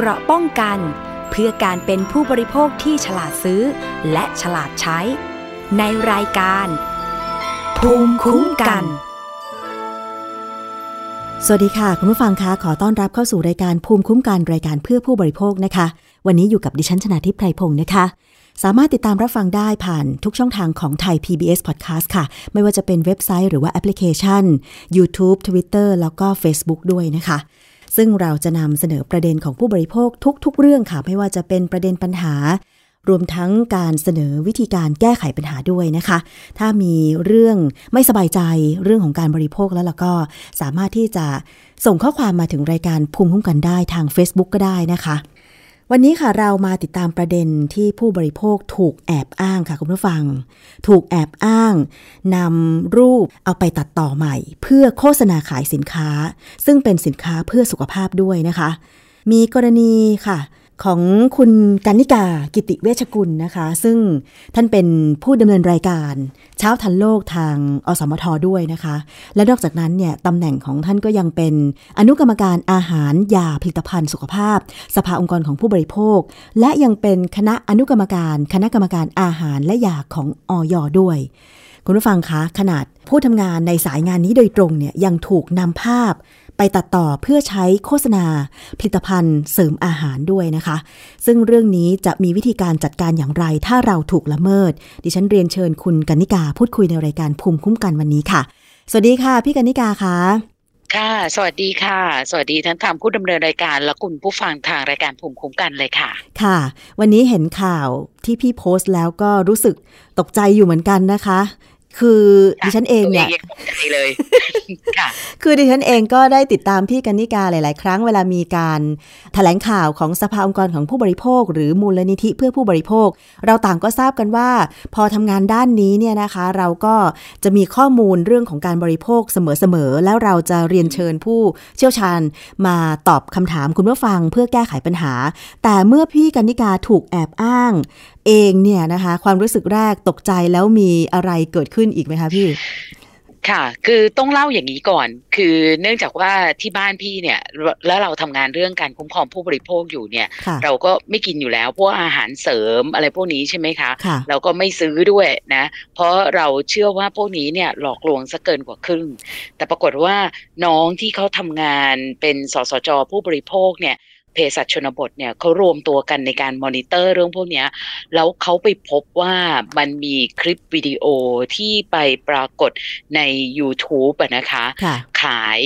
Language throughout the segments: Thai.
เกราะป้องกัน เพื่อการเป็นผู้บริโภคที่ฉลาดซื้อ และฉลาดใช้ ในรายการ ภูมิคุ้มกัน สวัสดีค่ะ คุณผู้ฟังคะขอต้อนรับเข้าสู่รายการภูมิคุ้มกันรายการเพื่อผู้บริโภคนะคะ วันนี้อยู่กับดิฉันชนาทิพไพรพงศ์นะคะสามารถติดตามรับฟังได้ผ่านทุกช่องทางของไทย PBS Podcast ค่ะ ไม่ว่าจะเป็นเว็บไซต์หรือว่าแอปพลิเคชัน YouTube Twitter แล้วก็ Facebook ด้วยนะคะ ซึ่งเราจะนำเสนอประเด็นของผู้บริโภคทุก ๆ เรื่องค่ะ ไม่ว่าจะเป็นประเด็นปัญหา รวมทั้งการเสนอวิธีการแก้ไขปัญหาด้วยนะคะ ถ้ามีเรื่องไม่สบายใจเรื่องของการบริโภคแล้วเราก็สามารถที่จะส่งข้อความมาถึงรายการภูมิคุ้มกันได้ทาง Facebook ก็ได้นะคะ วันนี้ค่ะเรามาติดตามประเด็นที่ผู้บริโภคถูกแอบอ้างค่ะคุณผู้ฟัง ถูกแอบอ้างนำรูปเอาไปตัดต่อใหม่ เพื่อโฆษณาขายสินค้า ซึ่งเป็นสินค้าเพื่อสุขภาพด้วยนะคะ มีกรณีค่ะ ของคุณกันนิกากิติเวชกุลนะคะ ซึ่งท่านเป็นผู้ดำเนินรายการ เช้าทันโลกทางอสมทด้วยนะคะ และนอกจากนั้นเนี่ยตำแหน่งของท่านก็ยังเป็นอนุกรรมการอาหารยาผลิตภัณฑ์สุขภาพ สภาองค์กรของผู้บริโภค และยังเป็นคณะอนุกรรมการ คณะกรรมการอาหารและยาของออยด้วย คุณผู้ฟังคะขนาดผู้ทำงานในสายงานนี้โดยตรงเนี่ยยังถูกนำภาพ ไปตัดต่อเพื่อใช้โฆษณาผลิตภัณฑ์เสริมอาหารด้วยนะคะ ซึ่งเรื่องนี้จะมีวิธีการจัดการอย่างไร ถ้าเราถูกละเมิด ดิฉันเรียนเชิญคุณกนิกาพูดคุยในรายการภูมิคุ้มกันวันนี้ค่ะ สวัสดีค่ะ พี่กนิกาคะค่ะ สวัสดีค่ะ สวัสดีทั้งทางผู้ดำเนินรายการและคุณผู้ฟังทางรายการภูมิคุ้มกันเลยค่ะ ค่ะ วันนี้เห็นข่าวที่พี่โพสต์แล้วก็รู้สึกตกใจอยู่เหมือนกันนะคะ คือดิฉันเองเนี่ยตกใจเลยค่ะคือดิฉันเองก็ได้ติดตามพี่กันนิกาหลาย ๆ ครั้งเวลามีการแถลงข่าวของสภาองค์กรของผู้บริโภค หรือมูลนิธิเพื่อผู้บริโภค เราต่างก็ทราบกันว่า พอทำงานด้านนี้เนี่ยนะคะ เราก็จะมีข้อมูลเรื่องของการบริโภคเสมอ ๆ แล้วเราจะเรียนเชิญผู้เชี่ยวชาญมาตอบคำถามคุณผู้ฟังเพื่อแก้ไขปัญหา แต่เมื่อพี่กันนิกาถูกแอบอ้างเองเนี่ยนะคะ ความรู้สึกแรกตกใจแล้วมีอะไรเกิดขึ้นอีกไหมคะพี่ค่ะ คือต้องเล่าอย่างนี้ก่อน คือเนื่องจากว่าที่บ้านพี่เนี่ย แล้วเราทำงานเรื่องการคุ้มครองผู้บริโภคอยู่เนี่ยค่ะเราก็ไม่กินอยู่แล้วพวกอาหารเสริมอะไรพวกนี้ใช่ไหมคะค่ะเราก็ไม่ซื้อด้วยนะ เพราะเราเชื่อว่าพวกนี้เนี่ยหลอกลวงซะเกินกว่าครึ่ง แต่ปรากฏว่าน้องที่เขาทำงานเป็นสสจผู้บริโภคเนี่ยเภสัชชนบทเนี่ยเขารวมตัวกันในการมอนิเตอร์เรื่องพวกเนี้ยแล้วเขาไปพบว่ามันมีคลิปวิดีโอที่ไปปรากฏใน YouTube อะนะคะค่ะขาย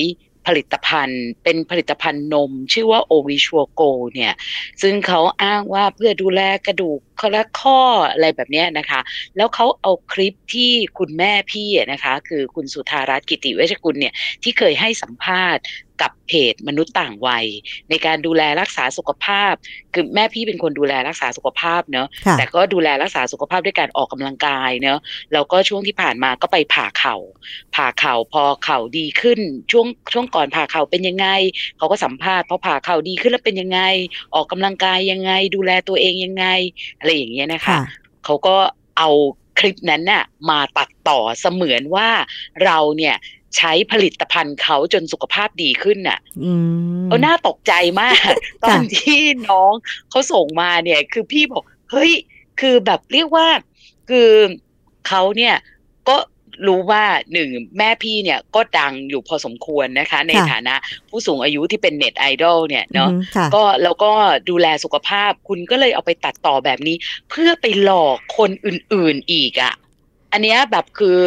ผลิตภัณฑ์เป็นผลิตภัณฑ์นม ชื่อว่าโอวิชัวโกเนี่ย ซึ่งเขาอ้างว่าเพื่อดูแลกระดูก ข้อและข้ออะไรแบบเนี้ยนะคะ แล้วเขาเอาคลิปที่คุณแม่พี่อะนะคะ คือคุณสุธารัตน์กิติเวชกุลเนี่ยที่เคยให้สัมภาษณ์กับเพจมนุษย์ต่างวัย ในการดูแลรักษาสุขภาพ คือแม่พี่เป็นคนดูแลรักษาสุขภาพเนอะค่ะแต่ก็ดูแลรักษาสุขภาพด้วยการออกกำลังกายเนอะแล้วก็ช่วงที่ผ่านมาก็ไปผ่าเข่าผ่าเข่าพอเข่าดีขึ้นช่วงช่วงก่อนผ่าเข่าเป็นยังไงเขาก็สัมภาษณ์พอผ่าเข่าดีขึ้นแล้วเป็นยังไง ออกกำลังกายยังไง ดูแลตัวเองยังไงอะไรอย่างเงี้ยนะคะค่ะเขาก็เอาคลิปนั้นน่ะมาตัดต่อเสมือนว่าเราเนี่ยใช้ผลิตภัณฑ์เขาจนสุขภาพดีขึ้นน่ะอืมเออน่าตกใจมาก ตอนที่น้องเขาส่งมาเนี่ย คือพี่บอก เฮ้ย คือแบบเรียกว่า คือเขาเนี่ยก็ รู้ว่าหนึ่งแม่พี่เนี่ยก็ดังอยู่พอสมควรนะคะ ในค่ะฐานะผู้สูงอายุที่เป็นเน็ตไอดอลเนี่ยเนาะอืมค่ะก็แล้วก็ดูแลสุขภาพคุณก็เลยเอาไปตัดต่อแบบนี้ เพื่อไปหลอกคนอื่น ๆอีกอะ่ะ อันเนี้ยแบบคือ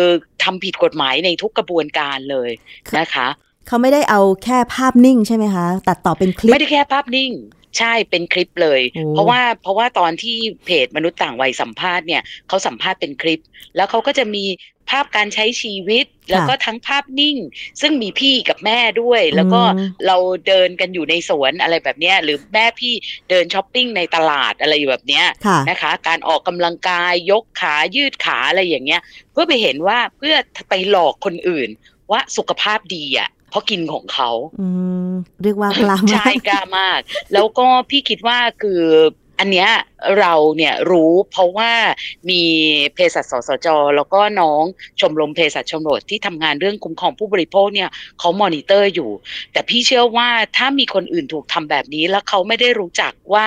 ทำผิดกฎหมายในทุกกระบวนการเลยนะคะเขาไม่ได้เอาแค่ภาพนิ่งใช่ไหมคะ ตัดต่อเป็นคลิป ไม่ได้แค่ภาพนิ่ง ใช่เป็นคลิปเลยโอ้เพราะว่าเพราะว่าตอนที่เพจมนุษย์ต่างวัยสัมภาษณ์เนี่ยเขาสัมภาษณ์เป็นคลิป แล้วเขาก็จะมีภาพการใช้ชีวิตแล้วก็ทั้งภาพนิ่ง ซึ่งมีพี่กับแม่ด้วย แล้วก็อืมเราเดินกันอยู่ในสวนอะไรแบบเนี้ยหรือแม่พี่เดินช้อปปิ้งในตลาดอะไรแบบเนี้ยค่ะนะคะ การออกกำลังกายยกขายืดขาอะไรอย่างเงี้ย เพื่อไปเห็นว่าเพื่อไปหลอกคนอื่นว่าสุขภาพดีอะ เพราะกินของเขาอืมเรียกว่ากล้ามากใช่กล้ามาก แล้วก็พี่คิดว่าคืออันเนี้ยเราเนี่ยรู้เพราะว่ามีเภสัชสสจ แล้วก็น้องชมรมเภสัชชมรมที่ทำงานเรื่องคุ้มครองผู้บริโภคเนี่ยเขามอนิเตอร์อยู่ แต่พี่เชื่อว่าถ้ามีคนอื่นถูกทำแบบนี้ แล้วเขาไม่ได้รู้จักว่า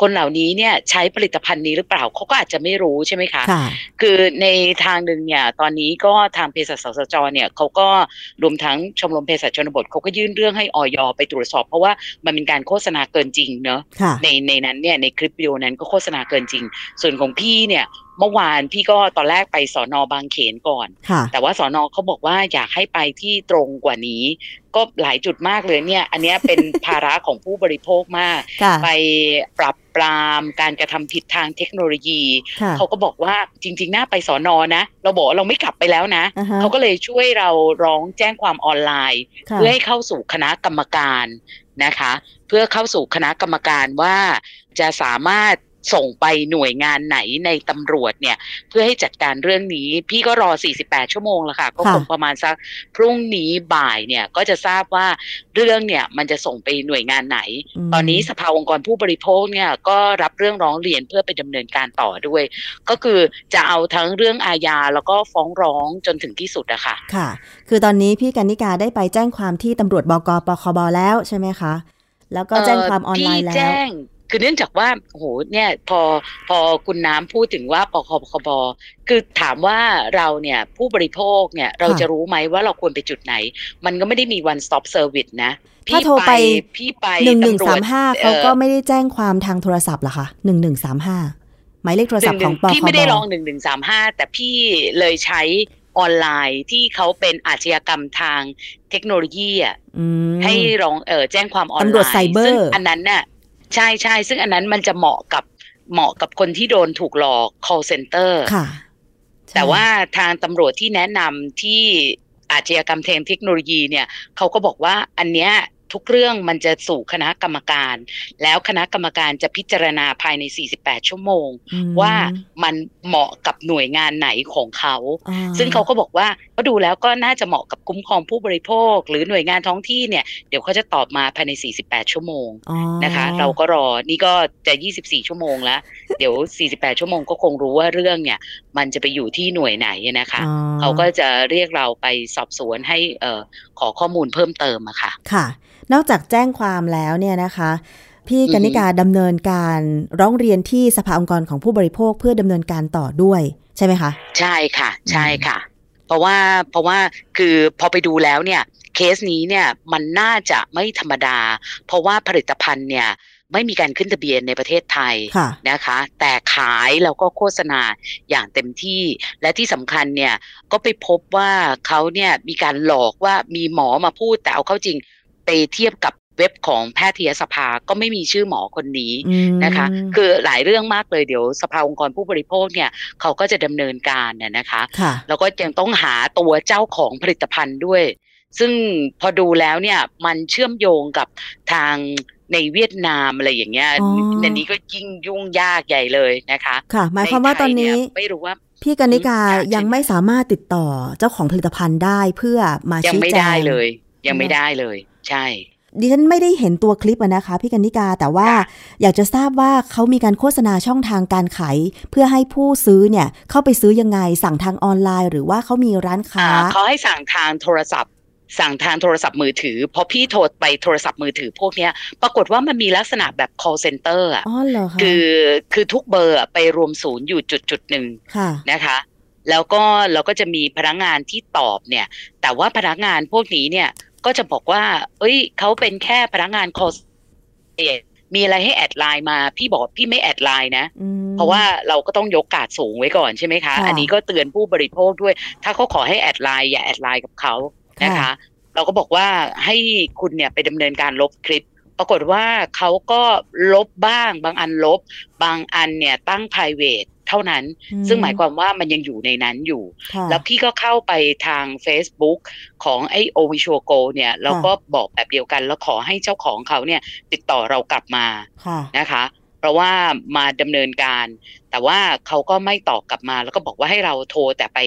คนเหล่านี้เนี่ยใช้ผลิตภัณฑ์นี้หรือเปล่าเขาก็อาจจะไม่รู้ใช่ไหมคะค่ะคือในทางหนึ่งเนี่ยตอนนี้ก็ทางเภสัชสสจ เนี่ยเขาก็รวมทั้งชมรมเภสัชชนบทเขาก็ยื่นเรื่องให้อย.ไปตรวจสอบ เพราะว่ามันเป็นการโฆษณาเกินจริงเนอะค่ะในในนั้นเนี่ยในคลิปวิดีโอนั้นก็โฆษณาเกินจริง ส่วนของพี่เนี่ยเมื่อวานพี่ก็ตอนแรกไปสอนอบางเขนก่อนค่ะแต่ว่าสอนอเขาบอกว่าอยากให้ไปที่ตรงกว่านี้ ก็หลายจุดมากเลยเนี่ย อันเนี้ยเป็นภาระของผู้บริโภคมากค่ะไปปรับปรามการกระทำผิดทางเทคโนโลยีค่ะเขาก็บอกว่าจริงๆน่าไปสอนอนะ เราบอกว่าเราไม่กลับไปแล้วนะอ่าฮะเขาก็เลยช่วยเราร้องแจ้งความออนไลน์ค่ะเพื่อให้เข้าสู่คณะกรรมการนะคะ เพื่อเข้าสู่คณะกรรมการว่าจะสามารถ ส่งไปหน่วยงานไหนในตำรวจเนี่ย เพื่อให้จัดการเรื่องนี้ พี่ก็รอ 48 ชั่วโมงแล้วค่ะ ก็คงประมาณสักพรุ่งนี้บ่ายเนี่ยก็จะทราบว่าเรื่องเนี่ยมันจะส่งไปหน่วยงานไหนมตอนนี้สภาองค์กรผู้บริโภคเนี่ยก็รับเรื่องร้องเรียนเพื่อไปดำเนินการต่อด้วย ก็คือจะเอาทั้งเรื่องอาญาแล้วก็ฟ้องร้องจนถึงที่สุดอะค่ะ ค่ะ คือตอนนี้พี่กันนิกาได้ไปแจ้งความที่ตำรวจบกปคบแล้วใช่ไหมคะ แล้วก็แจ้งความออนไลน์แล้พี่วแจ้ง คือเนื่องจากว่าโอ้โหเนี่ยพอพอคุณน้ำพูดถึงว่าปคบคบคือถามว่าเราเนี่ยผู้บริโภคเนี่ยเราค่ะจะรู้ไหมว่าเราควรไปจุดไหน มันก็ไม่ได้มี one stop service นะถ้าโทรไปพี่ไปหนึ่งหนึ่งตำรวสาจมห้าอ่เขาอก็ไม่ได้แจ้งความทางโทรศัพท์เหรอคะหนึ่งหนึ่งสามห้าหมายเลขโทรศัพท์ของปคพี่บไม่ได้ลองหนึ่งหนึ่งสามห้าแต่พี่เลยใช้ออนไลน์ที่เขาเป็นอาชญากรรมทางเทคโนโลยีอะอืมให้ร้องเออแจ้งความออนไลน์ตำรวจไซเบอร์ซึ่งอันนั้นน่ะ ใช่ใช่ซึ่งอันนั้นมันจะเหมาะกับเหมาะกับคนที่โดนถูกหลอก call center ค่ะใช่แต่ว่าทางตำรวจที่แนะนำที่อาชญากรรมทางเทคโนโลยีเนี่ยเขาก็บอกว่าอันเนี้ย ทุกเรื่องมันจะสู่คณะกรรมการ แล้วคณะกรรมการจะพิจารณาภายใน 48 ชั่วโมงอืมว่ามันเหมาะกับหน่วยงานไหนของเขาอ่ซึ่งเขาก็บอกว่าก็ดูแล้วก็น่าจะเหมาะกับคุ้มครองผู้บริโภค หรือหน่วยงานท้องที่เนี่ยเดี๋ยวเขาจะตอบมาภายใน 48 ชั่วโมงอ๋อนะคะ เราก็รอนี่ก็จะ 24 ชั่วโมงแล้ว เดี๋ยว 48 ชั่วโมงก็คงรู้ว่าเรื่องเนี่ยมันจะไปอยู่ที่หน่วยไหนนะคะอ๋อเขาก็จะเรียกเราไปสอบสวนให้เอ่อ ขอข้อมูลเพิ่มเติมอะค่ะ ค่ะ นอกจากแจ้งความแล้วเนี่ยนะคะพี่อือฮึกันนิกาดำเนินการร้องเรียนที่สภาองค์กรของผู้บริโภคเพื่อดำเนินการต่อด้วยใช่ไหมคะ ใช่ค่ะ ใช่ค่ะ เพราะว่าเพราะว่าคือพอไปดูแล้วเนี่ยเคสนี้เนี่ยมันน่าจะไม่ธรรมดา เพราะว่าผลิตภัณฑ์เนี่ย ไม่มีการขึ้นทะเบียนในประเทศไทยค่ะนะคะ แต่ขายแล้วก็โฆษณาอย่างเต็มที่และที่สำคัญเนี่ยก็ไปพบว่าเขาเนี่ยมีการหลอกว่ามีหมอมาพูดแต่เอาเข้าจริงไปเทียบกับเว็บของแพทยสภาก็ไม่มีชื่อหมอคนนี้อืมนะคะ คือหลายเรื่องมากเลยเดี๋ยวสภาองค์กรผู้บริโภคเนี่ยเขาก็จะดำเนินการน่ยนะคะค่ะแล้วก็ยังต้องหาตัวเจ้าของผลิตภัณฑ์ด้วย ซึ่งพอดูแล้วเนี่ยมันเชื่อมโยงกับทาง ในเวียดนามอะไรอย่างเงี้ยอ๋อในนี้ก็ยิ่งยุ่งยากใหญ่เลยนะคะ ค่ะ หมายความว่าตอนนี้ใไทยเยไม่รู้ว่าพี่กันนิกาอืมค่ะยังไม่สามารถติดต่อเจ้าของผลิตภัณฑ์ได้เพื่อมายังชี้ไม่แจได้งเลย ยังไม่ได้เลย ใช่ดิฉันไม่ได้เห็นตัวคลิปอะนะคะพี่กันนิกาแต่ว่าค่ะอยากจะทราบว่าเขามีการโฆษณาช่องทางการขายเพื่อให้ผู้ซื้อเนี่ยเข้าไปซื้อยังไงสั่งทางออนไลน์ หรือว่าเขามีร้านค้าอ่าเขาให้สั่งทางโทรศัพท์ สั่งทางโทรศัพท์มือถือพอพี่โทรไปโทรศัพท์มือถือพวกเนี้ย ปรากฏว่ามันมีลักษณะแบบ call center อะอ๋อเหรอคะคือคือทุกเบอร์อะไปรวมศูนย์อยู่จุดจุดหนึ่งค่ะนะคะ แล้วก็เราก็จะมีพนักงานที่ตอบเนี่ย แต่ว่าพนักงานพวกนี้เนี่ยก็จะบอกว่า เอ้ยเขาเป็นแค่พนักงาน call center มีอะไรให้ add ไลน์มาพี่บอกพี่ไม่ add ไลน์นะอืมเพราะว่าเราก็ต้องยกการ์ดสูงไว้ก่อนใช่ไหมคะค่ะอันนี้ก็เตือนผู้บริโภคด้วย ถ้าเขาขอให้ add ไลน์อย่า add ไลน์กับเขา นะคะค่ะเราก็บอกว่าให้คุณเนี่ยไปดำเนินการลบคลิป ปรากฏว่าเขาก็ลบบ้าง บางอันลบ บางอันเนี่ยตั้ง private เท่านั้นอืมซึ่งหมายความว่ามันยังอยู่ในนั้นอยู่ค่ะแล้วพี่ก็เข้าไปทาง Facebook ของไอโอวิชวโกเนี่ยเราก็บอกแบบเดียวกัน แล้วขอให้เจ้าของเขาเนี่ยติดต่อเรากลับมาค่ะนะคะ เพราะว่ามาดำเนินการ แต่ว่าเขาก็ไม่ตอบกลับมา แล้วก็บอกว่าให้เราโทรแต่ไป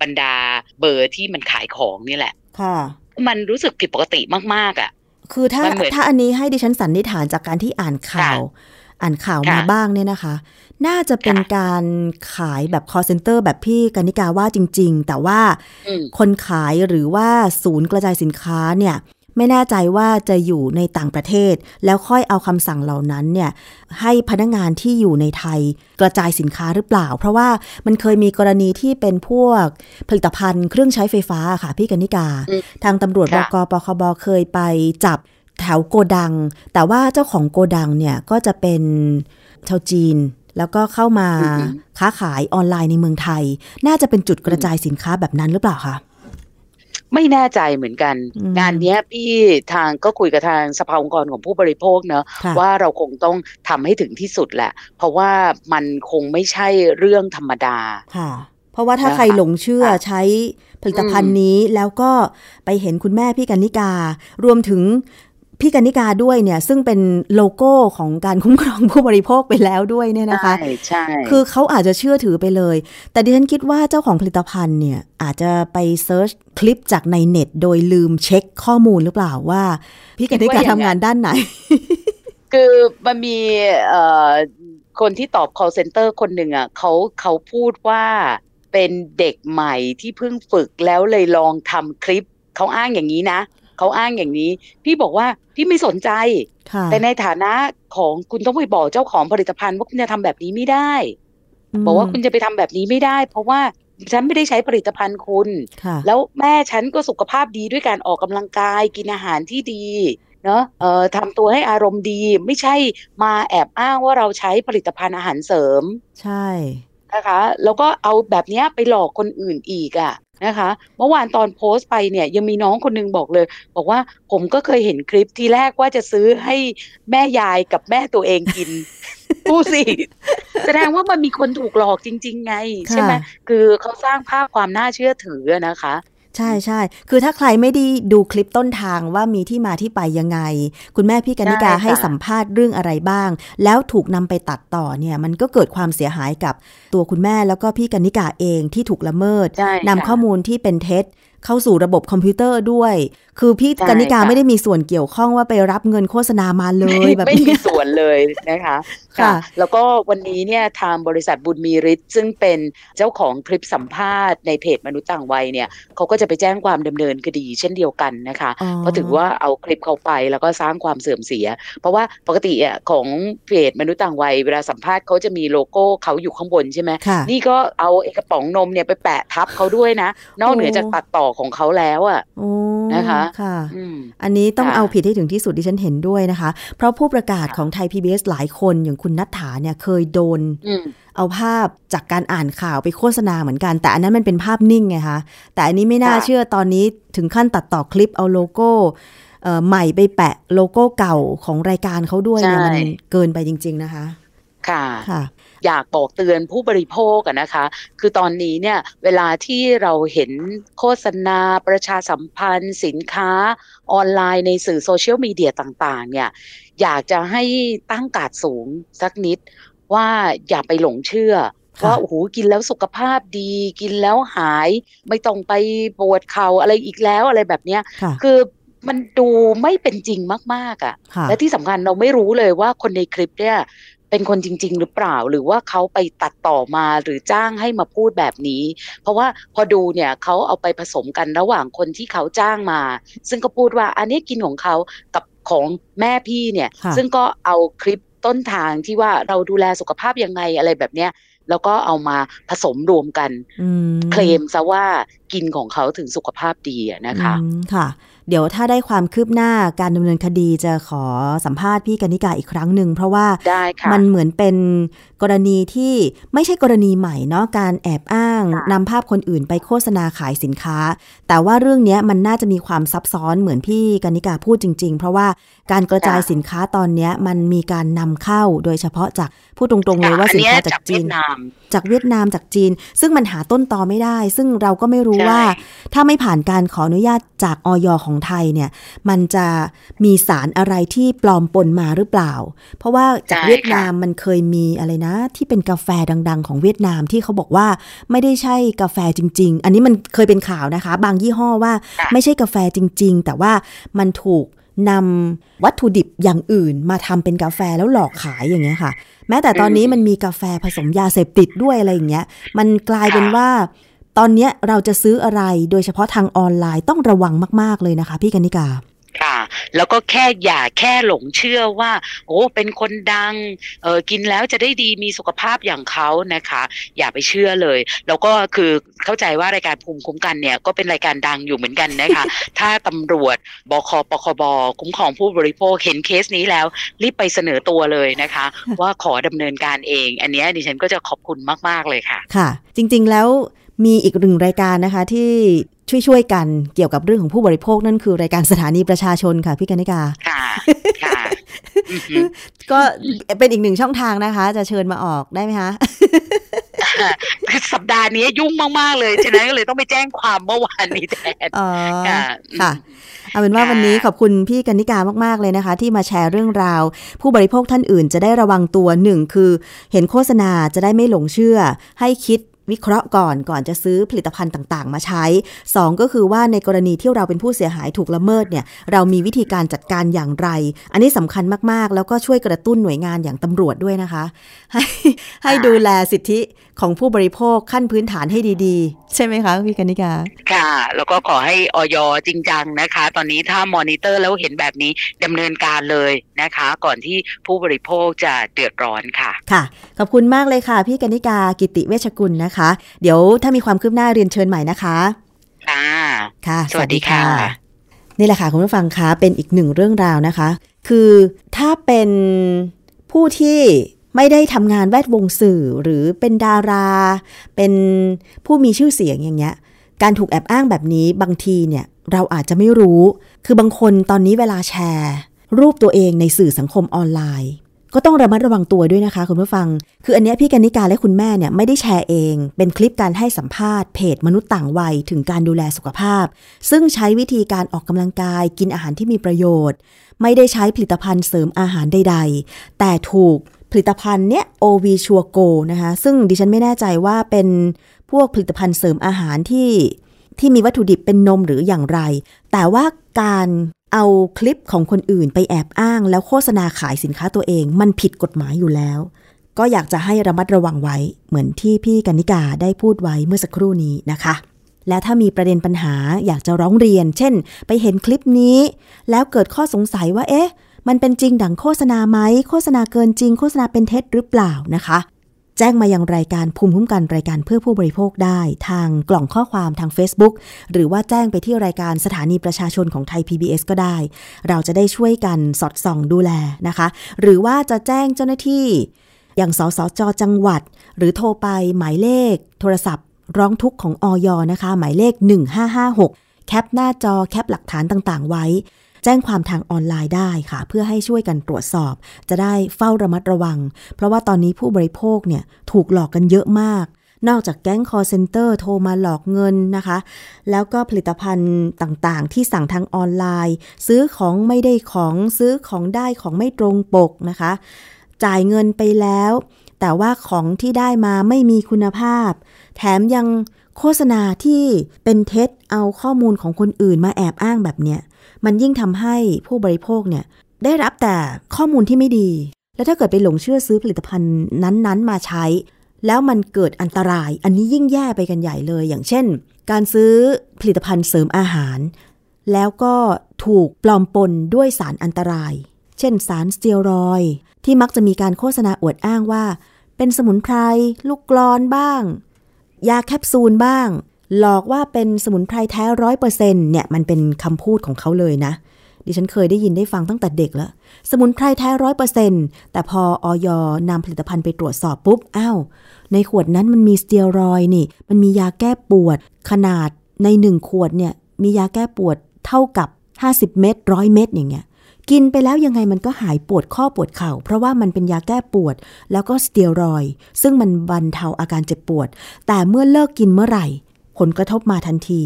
บรรดาเบอร์ที่มันขายของนี่แหละ ค่ะ มันรู้สึกผิดปกติมากๆอะ คือถ้ามันเหมือนถ้าอันนี้ให้ดิฉันสันนิษฐานจากการที่อ่านข่าว อ่านข่าวมาค่ะบ้างเนี่ยนะคะ น่าจะเป็นค่ะการขายแบบ call center แบบพี่กนิกาว่าจริง ๆ แต่ว่าอืมคนขายหรือว่าศูนย์กระจายสินค้าเนี่ย ไม่แน่ใจว่าจะอยู่ในต่างประเทศ แล้วค่อยเอาคำสั่งเหล่านั้นเนี่ยให้พนักงานที่อยู่ในไทยกระจายสินค้าหรือเปล่า เพราะว่ามันเคยมีกรณีที่เป็นพวกผลิตภัณฑ์เครื่องใช้ไฟฟ้าค่ะพี่กนิกาอืมทางตำรวจบค่ะกปคบเคยไปจับแถวโกดัง แต่ว่าเจ้าของโกดังเนี่ยก็จะเป็นชาวจีนแล้วก็เข้ามาอือหือค้าขายออนไลน์ในเมืองไทย น่าจะเป็นจุดกระจายสินค้าแบบนั้นหรือเปล่าคะ ไม่แน่ใจเหมือนกันอืมงานเนี้ยพี่ทางก็คุยกับทางสภาองค์กรของผู้บริโภคเนอะค่ะว่าเราคงต้องทำให้ถึงที่สุดแหละ เพราะว่ามันคงไม่ใช่เรื่องธรรมดาค่ะ เพราะว่าถ้านะคะใครหลงเชื่อค่ะใช้ผลิตภัณฑ์นี้แล้วก็ไปเห็นคุณแม่พี่กันนิการวมถึง พี่กันนิกาด้วยเนี่ยซึ่งเป็นโลโก้ของการคุ้มครองผู้บริโภคไปแล้วด้วยเนี่ยนะคะใช่ใช่คือเขาอาจจะเชื่อถือไปเลย แต่ดิฉันคิดว่าเจ้าของผลิตภัณฑ์เนี่ยอาจจะไปเซิร์ชคลิปจากในเน็ต โดยลืมเช็คข้อมูลหรือเปล่าว่า พี่กันนิกาทำงานด้านไหน คือมันมีเอ่อคนที่ตอบ call center คนหนึ่งอะเขาเขาพูดว่าเป็นเด็กใหม่ที่เพิ่งฝึกแล้วเลยลองทำคลิปเขาอ้างอย่างนี้นะ เขาอ้างอย่างนี้ พี่บอกว่าพี่ไม่สนใจค่ะแต่ในฐานะของคุณต้องไปบอกเจ้าของผลิตภัณฑ์ว่าคุณจะทำแบบนี้ไม่ได้ บอกว่าคุณจะไปทำแบบนี้ไม่ได้ เพราะว่าฉันไม่ได้ใช้ผลิตภัณฑ์คุณค่ะแล้วแม่ฉันก็สุขภาพดีด้วยการออกกำลังกายกินอาหารที่ดีเนาะเอ่อทำตัวให้อารมณ์ดี ไม่ใช่มาแอบอ้างว่าเราใช้ผลิตภัณฑ์อาหารเสริม ใช่นะคะ แล้วก็เอาแบบเนี้ยไปหลอกคนอื่นอีกอะ นะคะ เมื่อวานตอนโพสต์ไปเนี่ยยังมีน้องคนนึงบอกเลย บอกว่าผมก็เคยเห็นคลิปทีแรกว่าจะซื้อให้แม่ยายกับแม่ตัวเองกินดูสิ แสดงว่ามันมีคนถูกหลอกจริง ๆ ไง ใช่ไหมค่ะคือเขาสร้างภาพความน่าเชื่อถืออะนะคะ ใช่ใช่ คือถ้าใครไม่ได้ดูคลิปต้นทางว่ามีที่มาที่ไปยังไง คุณแม่พี่กนิกาใช่ค่ะให้สัมภาษณ์เรื่องอะไรบ้าง แล้วถูกนำไปตัดต่อเนี่ย มันก็เกิดความเสียหายกับตัวคุณแม่แล้วก็พี่กนิกาเองที่ถูกละเมิดใช่นำค่ะข้อมูลที่เป็นเท็จ เข้าสู่ระบบคอมพิวเตอร์ด้วย คือพี่ใช่กนิกาค่ะไม่ได้มีส่วนเกี่ยวข้องว่าไปรับเงินโฆษณามาเลยไม่แบบไม่มีนี้ส่วนเลยนะคะค่ะ แล้วก็วันนี้เนี่ยทางบริษัทบุญมีฤทธิ์ซึ่งเป็นเจ้าของคลิปสัมภาษณ์ในเพจมนุษย์ต่างวัยเนี่ยเขาก็จะไปแจ้งความดำเนินคดีเช่นเดียวกันนะคะอ๋อเพราะถือว่าเอาคลิปเขาไปแล้วก็สร้างความเสื่อมเสีย เพราะว่าปกติอะของเพจมนุษย์ต่างวัย เวลาสัมภาษณ์เขาจะมีโลโก้เขาอยู่ข้างบนใช่ไหมค่ะนี่ก็เอาไอ้กระป๋องนมเนี่ยไปแปะทับเขาด้วยนะ นอกเหนือจากตัดต่อของเขาแล้วอะโอ้นะคะค่ะอืมอันนี้ต้องค่ะเอาผิดให้ถึงที่สุดดิฉันเห็นด้วยนะคะ เพราะผู้ประกาศของไทย PBS หลายคนอย่างคุณนัทธาเนี่ยเคยโดนอืมเอาภาพจากการอ่านข่าวไปโฆษณาเหมือนกัน แต่อันนั้นมันเป็นภาพนิ่งไงคะแต่อันนี้ไม่น่าค่ะเชื่อตอนนี้ถึงขั้นตัดต่อคลิปเอาโลโก้เอ่อใหม่ไปแปะโลโก้เก่าของรายการเขาด้วยเนี่ยมันเกินไปจริง ๆ นะคะ ค่ะค่ะ อยากบอกเตือนผู้บริโภคอะนะคะ คือตอนนี้เนี่ยเวลาที่เราเห็นโฆษณาประชาสัมพันธ์ สินค้าออนไลน์ในสื่อโซเชียลมีเดียต่างๆเนี่ยอยากจะให้ตั้งการ์ดสูงสักนิดว่าอย่าไปหลงเชื่อค่ะว่าโอ้โหกินแล้วสุขภาพดี กินแล้วหาย ไม่ต้องไปปวดเข่าอะไรอีกแล้วอะไรแบบเนี้ยค่ะคือมันดูไม่เป็นจริงมาก ๆอะค่ะ และที่สำคัญเราไม่รู้เลยว่าคนในคลิปเนี่ย เป็นคนจริง ๆ หรือเปล่า หรือว่าเขาไปตัดต่อมาหรือจ้างให้มาพูดแบบนี้ เพราะว่าพอดูเนี่ยเขาเอาไปผสมกันระหว่างคนที่เขาจ้างมา ซึ่งก็พูดว่าอันนี้กินของเขากับของแม่พี่เนี่ยค่ะซึ่งก็เอาคลิปต้นทางที่ว่าเราดูแลสุขภาพยังไงอะไรแบบเนี้ยแล้วก็เอามาผสมรวมกันอืมเคลมซะว่ากินของเขาถึงสุขภาพดีอะนะคะอืมค่ะ เดี๋ยวถ้าได้ความคืบหน้าการดำเนินคดีจะขอสัมภาษณ์พี่กนิกาอีกครั้งหนึ่งเพราะว่าได้ค่ะมันเหมือนเป็นกรณีที่ไม่ใช่กรณีใหม่เนาะการแอบอ้างค่ะนำภาพคนอื่นไปโฆษณาขายสินค้า แต่ว่าเรื่องเนี้ยมันน่าจะมีความซับซ้อนเหมือนพี่กนิกาพูดจริง ๆ เพราะว่าการกระจายสินค้าตอนเนี้ยมันมีการนำเข้าโดยเฉพาะจากพูดตรงๆเลยว่าอัสินเนี้ยค้าจากจากจีเวียนดนามจากเวียดนามจากจีน ซึ่งมันหาต้นตอไม่ได้ ซึ่งเราก็ไม่รู้ใช่ว่า ถ้าไม่ผ่านการขออนุญาตจากออยของไทยเนี่ยมันจะมีสารอะไรที่ปลอมปนมาหรือเปล่า เพราะว่าจากเวียดนามมันเคยมีอะไรนะ ที่เป็นกาแฟดัง ๆ ของเวียดนามที่เขาบอกว่าไม่ได้ใช่กาแฟจริง ๆ อันนี้มันเคยเป็นข่าวนะคะ บางยี่ห้อว่าค่ะไม่ใช่กาแฟจริง ๆ แต่ว่ามันถูกนำวัตถุดิบอย่างอื่นมาทำเป็นกาแฟแล้วหลอกขายอย่างเงี้ยค่ะ แม้แต่ตอนนี้มันมีกาแฟผสมยาเสพติดด้วยอะไรอย่างเงี้ย มันกลายเป็นว่า ตอนเนี้ยเราจะซื้ออะไรโดยเฉพาะทางออนไลน์ต้องระวังมาก ๆ เลยนะคะ พี่กนิกาค่ะ แล้วก็แค่อย่าแค่หลงเชื่อว่า โอ้เป็นคนดังเออกินแล้วจะได้ดีมีสุขภาพอย่างเขานะคะ อย่าไปเชื่อเลย แล้วก็คือเข้าใจว่ารายการภูมิคุ้มกันเนี่ยก็เป็นรายการดังอยู่เหมือนกันนะคะ ถ้าตำรวจบคปคบคุ้มครองผู้บริโภคเห็นเคสนี้แล้ว รีบไปเสนอตัวเลยนะคะ ว่าขอดำเนินการเอง อันเนี้ยดิฉันก็จะขอบคุณมาก ๆ เลยค่ะ ค่ะ จริง ๆแล้ว มีอีกหนึ่งรายการนะคะที่ช่วยๆกันเกี่ยวกับเรื่องของผู้บริโภคนั่นคือรายการสถานีประชาชนค่ะพี่กนิกา ค่ะ ค่ะอือฮึก็เป็นอีกหนึ่งช่องทางนะคะ จะเชิญมาออกได้ไหมคะสัปดาห์นี้ยุ่งมาก ๆ เลย ฉะนั้นก็เลยต้องไปแจ้งความเมื่อวานนี้แทนอ๋อค่ะค่ะ เอาเป็นว่าค่ะวันนี้ขอบคุณพี่กนิกามาก ๆ เลยนะคะ ที่มาแชร์เรื่องราว ผู้บริโภคท่านอื่นจะได้ระวังตัวหนึ่งคือ เห็นโฆษณาจะได้ไม่หลงเชื่อ ให้คิด วิเคราะห์ก่อนก่อนจะซื้อผลิตภัณฑ์ต่างๆ มาใช้ 2 ก็คือว่าในกรณีที่เราเป็นผู้เสียหายถูกละเมิดเนี่ยเรามีวิธีการจัดการอย่างไร อันนี้สำคัญมากๆ แล้วก็ช่วยกระตุ้นหน่วยงานอย่างตำรวจด้วยนะคะ ให้ให้ดูแลสิทธิของผู้บริโภคขั้นพื้นฐานให้ดีๆ ใช่ไหมคะพี่กนิกาค่ะ แล้วก็ขอให้ออยจริงจังนะคะ ตอนนี้ถ้ามอนิเตอร์แล้วเห็นแบบนี้ดำเนินการเลยนะคะ ก่อนที่ผู้บริโภคจะเดือดร้อนค่ะค่ะ ขอบคุณมากเลยค่ะ พี่กนิกากิติเวชกุลนะคะเดี๋ยวถ้ามีความคืบหน้าเรียนเชิญใหม่นะคะค่ะค่ะ สวัสดีค่ะ นี่แหละค่ะคุณผู้ฟังคะเป็นอีกหนึ่งเรื่องราวนะคะ คือถ้าเป็นผู้ที่ไม่ได้ทำงานแวดวงสื่อหรือเป็นดารา เป็นผู้มีชื่อเสียงอย่างเงี้ย การถูกแอบอ้างแบบนี้บางทีเนี่ยเราอาจจะไม่รู้ คือบางคนตอนนี้เวลาแชร์ รูปตัวเองในสื่อสังคมออนไลน์ ก็ต้องระมัดระวังตัวด้วยนะคะ คุณผู้ฟัง คืออันนี้พี่กนิกาและคุณแม่เนี่ยไม่ได้แชร์เอง เป็นคลิปการให้สัมภาษณ์เพจมนุษย์ต่างวัยถึงการดูแลสุขภาพ ซึ่งใช้วิธีการออกกำลังกาย กินอาหารที่มีประโยชน์ ไม่ได้ใช้ผลิตภัณฑ์เสริมอาหารใด ๆ แต่ถูกผลิตภัณฑ์เนี้ย OV ชัวโกนะคะซึ่งดิฉันไม่แน่ใจว่าเป็นพวกผลิตภัณฑ์เสริมอาหารที่ที่มีวัตถุดิบเป็นนมหรืออย่างไร แต่ว่าการ เอาคลิปของคนอื่นไปแอบอ้าง แล้วโฆษณาขายสินค้าตัวเอง มันผิดกฎหมายอยู่แล้ว ก็อยากจะให้ระมัดระวังไว้ เหมือนที่พี่กนิกาได้พูดไว้เมื่อสักครู่นี้นะคะ และถ้ามีประเด็นปัญหาอยากจะร้องเรียน เช่น ไปเห็นคลิปนี้ แล้วเกิดข้อสงสัยว่าเอ๊ะ มันเป็นจริงดังโฆษณาไหมโฆษณาเกินจริง โฆษณาเป็นเท็จหรือเปล่านะคะ แจ้งมายังรายการภูมิคุ้มกันรายการเพื่อผู้บริโภคได้ ทางกล่องข้อความทาง Facebook หรือว่าแจ้งไปที่รายการสถานีประชาชนของไทย PBS ก็ได้ เราจะได้ช่วยกันสอดส่องดูแลนะคะ หรือว่าจะแจ้งเจ้าหน้าที่อย่างสสจจังหวัด หรือโทรไปหมายเลข โทรศัพท์ ร้องทุกข์ของออยนะคะ หมายเลข 1556 แคปหน้าจอแคปหลักฐานต่างๆ ไว้ แจ้งความทางออนไลน์ได้ค่ะ เพื่อให้ช่วยกันตรวจสอบ จะได้เฝ้าระมัดระวัง เพราะว่าตอนนี้ผู้บริโภคเนี่ยถูกหลอกกันเยอะมาก นอกจากแก๊งคอร์เซนเตอร์โทรมาหลอกเงินนะคะ แล้วก็ผลิตภัณฑ์ต่างๆ ที่สั่งทางออนไลน์ ซื้อของไม่ได้ของซื้อของได้ของไม่ตรงปกนะคะ จ่ายเงินไปแล้ว แต่ว่าของที่ได้มาไม่มีคุณภาพ แถมยังโฆษณาที่เป็นเท็จเอาข้อมูลของคนอื่นมาแอบอ้างแบบเนี้ย มันยิ่งทำให้ผู้บริโภคเนี่ยได้รับแต่ข้อมูลที่ไม่ดี แล้วถ้าเกิดไปหลงเชื่อซื้อผลิตภัณฑ์นั้นๆ มาใช้ แล้วมันเกิดอันตราย อันนี้ยิ่งแย่ไปกันใหญ่เลย อย่างเช่น การซื้อผลิตภัณฑ์เสริมอาหาร แล้วก็ถูกปลอมปนด้วยสารอันตราย เช่น สารสเตียรอย ที่มักจะมีการโฆษณาอวดอ้างว่า เป็นสมุนไพร ลูกกลอนบ้าง ยาแคปซูลบ้าง หลอกว่าเป็นสมุนไพรแท้ร้อยเปอร์เซ็นต์เนี่ยมันเป็นคำพูดของเขาเลยนะ ดิฉันเคยได้ยินได้ฟังตั้งแต่เด็กแล้ว สมุนไพรแท้ร้อยเปอร์เซ็นต์แต่พอออยนำผลิตภัณฑ์ไปตรวจสอบปุ๊บอ้าวในขวดนั้นมันมีสเตียรอยด์นี่ มันมียาแก้ปวด ขนาดในหนึ่งขวดเนี่ยมียาแก้ปวดเท่ากับ 50 เม็ดร้อยเม็ดอย่างเงี้ยกินไปแล้วยังไงมันก็หายปวดข้อปวดเข่า เพราะว่ามันเป็นยาแก้ปวด แล้วก็สเตียรอยด์ซึ่งมันบรรเทาอาการเจ็บปวด แต่เมื่อเลิกกินเมื่อไหร่ ผลกระทบมาทันที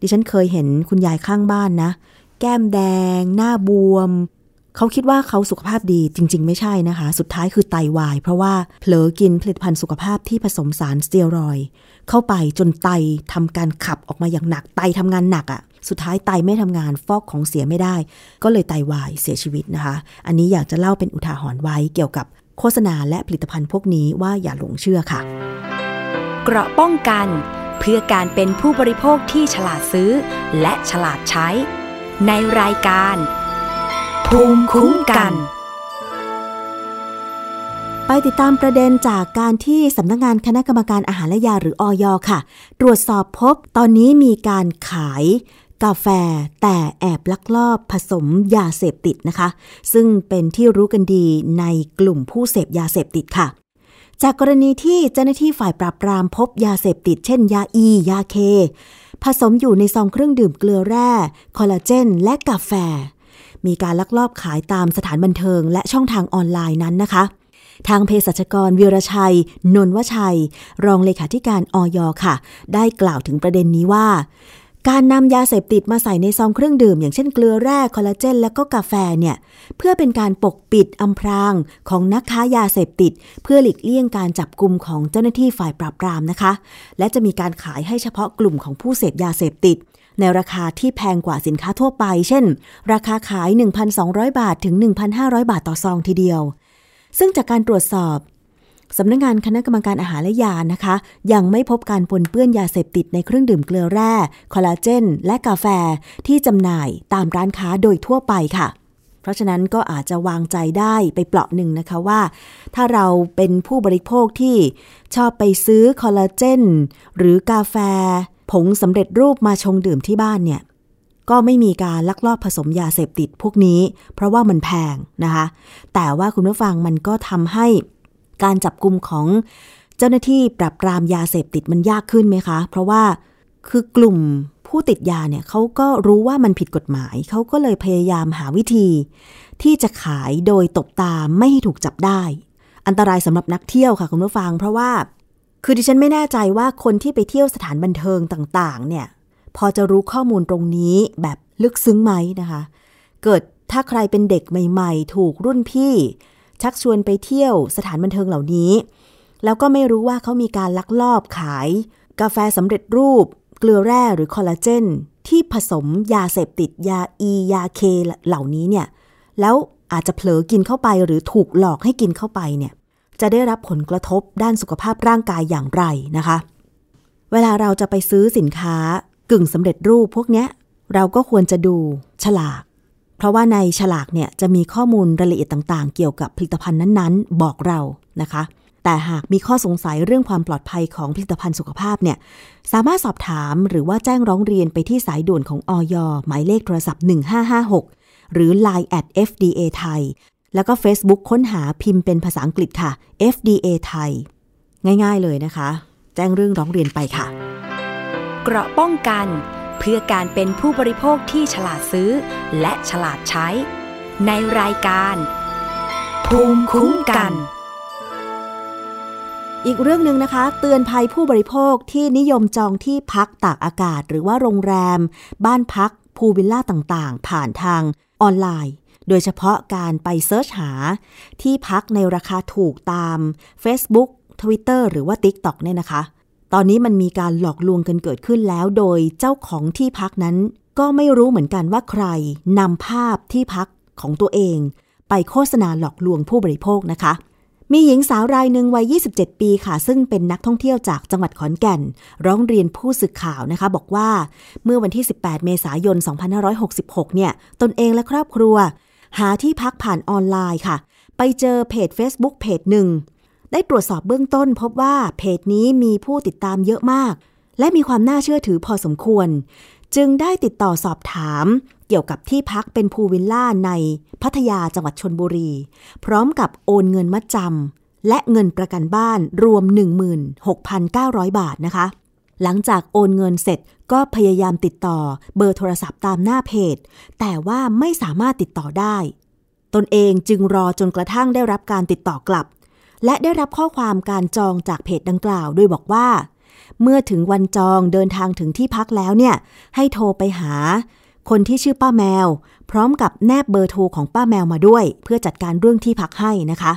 ดิฉันเคยเห็นคุณยายข้างบ้านนะ แก้มแดง หน้าบวม เขาคิดว่าเขาสุขภาพดีจริง ๆ ไม่ใช่นะคะ สุดท้ายคือไตาวาย เพราะว่าเผลอกินผลิตภัณฑ์สุขภาพที่ผสมสารสเตียรอยด์เข้าไปจนไตทำการขับออกมาอย่างหนักไตทำงานหนักอะ่ะสุดท้ายไตไม่ทำงานฟอกของเสียไม่ได้ ก็เลยไตาวายเสียชีวิตนะคะ อันนี้อยากจะเล่าเป็นอุทาหรณ์ไว้เกี่ยวกับโฆษณาและผลิตภัณฑ์พวกนี้ว่าอย่าหลงเชื่อค่ะ เกราะป้องกัน เพื่อการเป็นผู้บริโภคที่ฉลาดซื้อ และฉลาดใช้ ในรายการ ภูมิคุ้มกัน ไปติดตามประเด็นจากการที่สำนักงานคณะกรรมการอาหารและยาหรืออยค่ะ ตรวจสอบพบตอนนี้มีการขายกาแฟแต่แอบลักลอบผสมยาเสพติดนะคะ ซึ่งเป็นที่รู้กันดีในกลุ่มผู้เสพยาเสพติดค่ะ จากกรณีที่เจ้าหน้าที่ฝ่ายปราบปรามพบยาเสพติดเช่นยาอี ยาเค ผสมอยู่ในซองเครื่องดื่มเกลือแร่ คอลลาเจน และกาแฟ มีการลักลอบขายตามสถานบันเทิงและช่องทางออนไลน์นั้นนะคะ ทางเภสัชกรวีรชัย นนวชัย รองเลขาธิการออยค่ะ ได้กล่าวถึงประเด็นนี้ว่า การนำยาเสพติดมาใส่ในซองเครื่องดื่ม อย่างเช่นเกลือแร่คอลลาเจน และก็กาแฟเนี่ยเพื่อเป็นการปกปิดอำพรางของนักค้ายาเสพติด เพื่อหลีกเลี่ยงการจับกลุ่มของเจ้าหน้าที่ฝ่ายปราบปรามนะคะ และจะมีการขายให้เฉพาะกลุ่มของผู้เสพยาเสพติด ในราคาที่แพงกว่าสินค้าทั่วไป เช่น ราคาขาย 1,200 บาทถึง 1,500 บาทต่อซองทีเดียว ซึ่งจากการตรวจสอบ สำนักงงานคณะกรรมการอาหารและยานะคะ ยังไม่พบการปนเปื้อนยาเสพติดในเครื่องดื่มเกลือแร่ คอลลาเจน และกาแฟที่จำหน่ายตามร้านค้าโดยทั่วไปค่ะ เพราะฉะนั้นก็อาจจะวางใจได้ไปเปราะหนึ่งนะคะว่า ถ้าเราเป็นผู้บริโภคที่ชอบไปซื้อคอลลาเจน หรือกาแฟ ผงสำเร็จรูปมาชงดื่มที่บ้านเนี่ยก็ไม่มีการลักลอบผสมยาเสพติดพวกนี้ เพราะว่ามันแพงนะคะ แต่ว่าคุณผู้ฟังมันก็ทำให้ การจับกลุ่มของเจ้าหน้าที่ปรับปรามยาเสพติดมันยากขึ้นไหมคะ เพราะว่าคือกลุ่มผู้ติดยาเนี่ยเขาก็รู้ว่ามันผิดกฎหมายเขาก็เลยพยายามหาวิธี ที่จะขายโดยตบตาไม่ให้ถูกจับได้ อันตรายสำหรับนักเที่ยวค่ะคุณผู้ฟัง เพราะว่า คือดิฉันไม่แน่ใจว่าคนที่ไปเที่ยวสถานบันเทิงต่างๆ เนี่ย พอจะรู้ข้อมูลตรงนี้แบบลึกซึ้งไหมนะคะ เกิดถ้าใครเป็นเด็กใหม่ ๆ ถูกรุ่นพี่ ชักชวนไปเที่ยวสถานบันเทิงเหล่านี้ แล้วก็ไม่รู้ว่าเขามีการลักลอบขาย กาแฟสำเร็จรูป เกลือแร่หรือคอลลาเจน ที่ผสมยาเสพติดยาอียาเคเหล่านี้เนี่ยแล้วอาจจะเผลอกินเข้าไปหรือถูกหลอกให้กินเข้าไปเนี่ยจะได้รับผลกระทบด้านสุขภาพร่างกายอย่างไรนะคะ เวลาเราจะไปซื้อสินค้ากึ่งสำเร็จรูปพวกเนี้ยเราก็ควรจะดูฉลาก เพราะว่าในฉลากเนี่ยจะมีข้อมูลรายละเอียดต่างๆ เกี่ยวกับผลิตภัณฑ์นั้นๆ บอกเรานะคะ แต่หากมีข้อสงสัยเรื่องความปลอดภัยของผลิตภัณฑ์สุขภาพเนี่ยสามารถสอบถามหรือว่าแจ้งร้องเรียนไปที่สายด่วนของอย หมายเลขโทรศัพท์ 1556 หรือ Line at FDA ไทยแล้วก็ Facebook ค้นหาพิมพ์เป็นภาษาอังกฤษค่ะ FDA ไทยง่ายๆเลยนะคะ แจ้งเรื่องร้องเรียนไปค่ะ เกราะป้องกัน เพื่อการเป็นผู้บริโภคที่ฉลาดซื้อ และฉลาดใช้ ในรายการ ภูมิคุ้มกัน อีกเรื่องหนึ่งนะคะ เตือนภัยผู้บริโภคที่นิยมจองที่พักตากอากาศ หรือว่าโรงแรม บ้านพักพูลวิลล่าต่างๆ ผ่านทางออนไลน์โดยเฉพาะการไปเซิร์ชหา ที่พักในราคาถูกตาม Facebook Twitter หรือว่า TikTok เนี่ยนะคะ ตอนนี้มันมีการหลอกลวงกันเกิดขึ้นแล้ว โดยเจ้าของที่พักนั้น ก็ไม่รู้เหมือนกันว่าใครนำภาพที่พักของตัวเอง ไปโฆษณาหลอกลวงผู้บริโภคนะคะ มีหญิงสาวรายหนึ่งวัย 27 ปีค่ะ ซึ่งเป็นนักท่องเที่ยวจากจังหวัดขอนแก่น ร้องเรียนผู้สื่อข่าวนะคะ บอกว่าเมื่อวันที่ 18 เมษายน 2566 เนี่ย ตนเองและครอบครัว หาที่พักผ่านออนไลน์ค่ะ ไปเจอเพจ Facebook เพจหนึ่ง ได้ตรวจสอบเบื้องต้นพบว่าเพจนี้มีผู้ติดตามเยอะมาก และมีความน่าเชื่อถือพอสมควร จึงได้ติดต่อสอบถาม เกี่ยวกับที่พักเป็นพูวิลล่าในพัทยาจังหวัดชนบุรี พร้อมกับโอนเงินมัดจำและเงินประกันบ้านรวม 16,900 บาทนะคะ หลังจากโอนเงินเสร็จก็พยายามติดต่อเบอร์โทรศัพท์ตามหน้าเพจ แต่ว่าไม่สามารถติดต่อได้ ตนเองจึงรอจนกระทั่งได้รับการติดต่อกลับ และได้รับข้อความการจองจากเพจดังกล่าวโดยบอกว่า เมื่อถึงวันจองเดินทางถึงที่พักแล้วเนี่ย ให้โทรไปหา คนที่ชื่อป้าแมว พร้อมกับแนบเบอร์โทรของป้าแมวมาด้วย เพื่อจัดการเรื่องที่พักให้นะคะ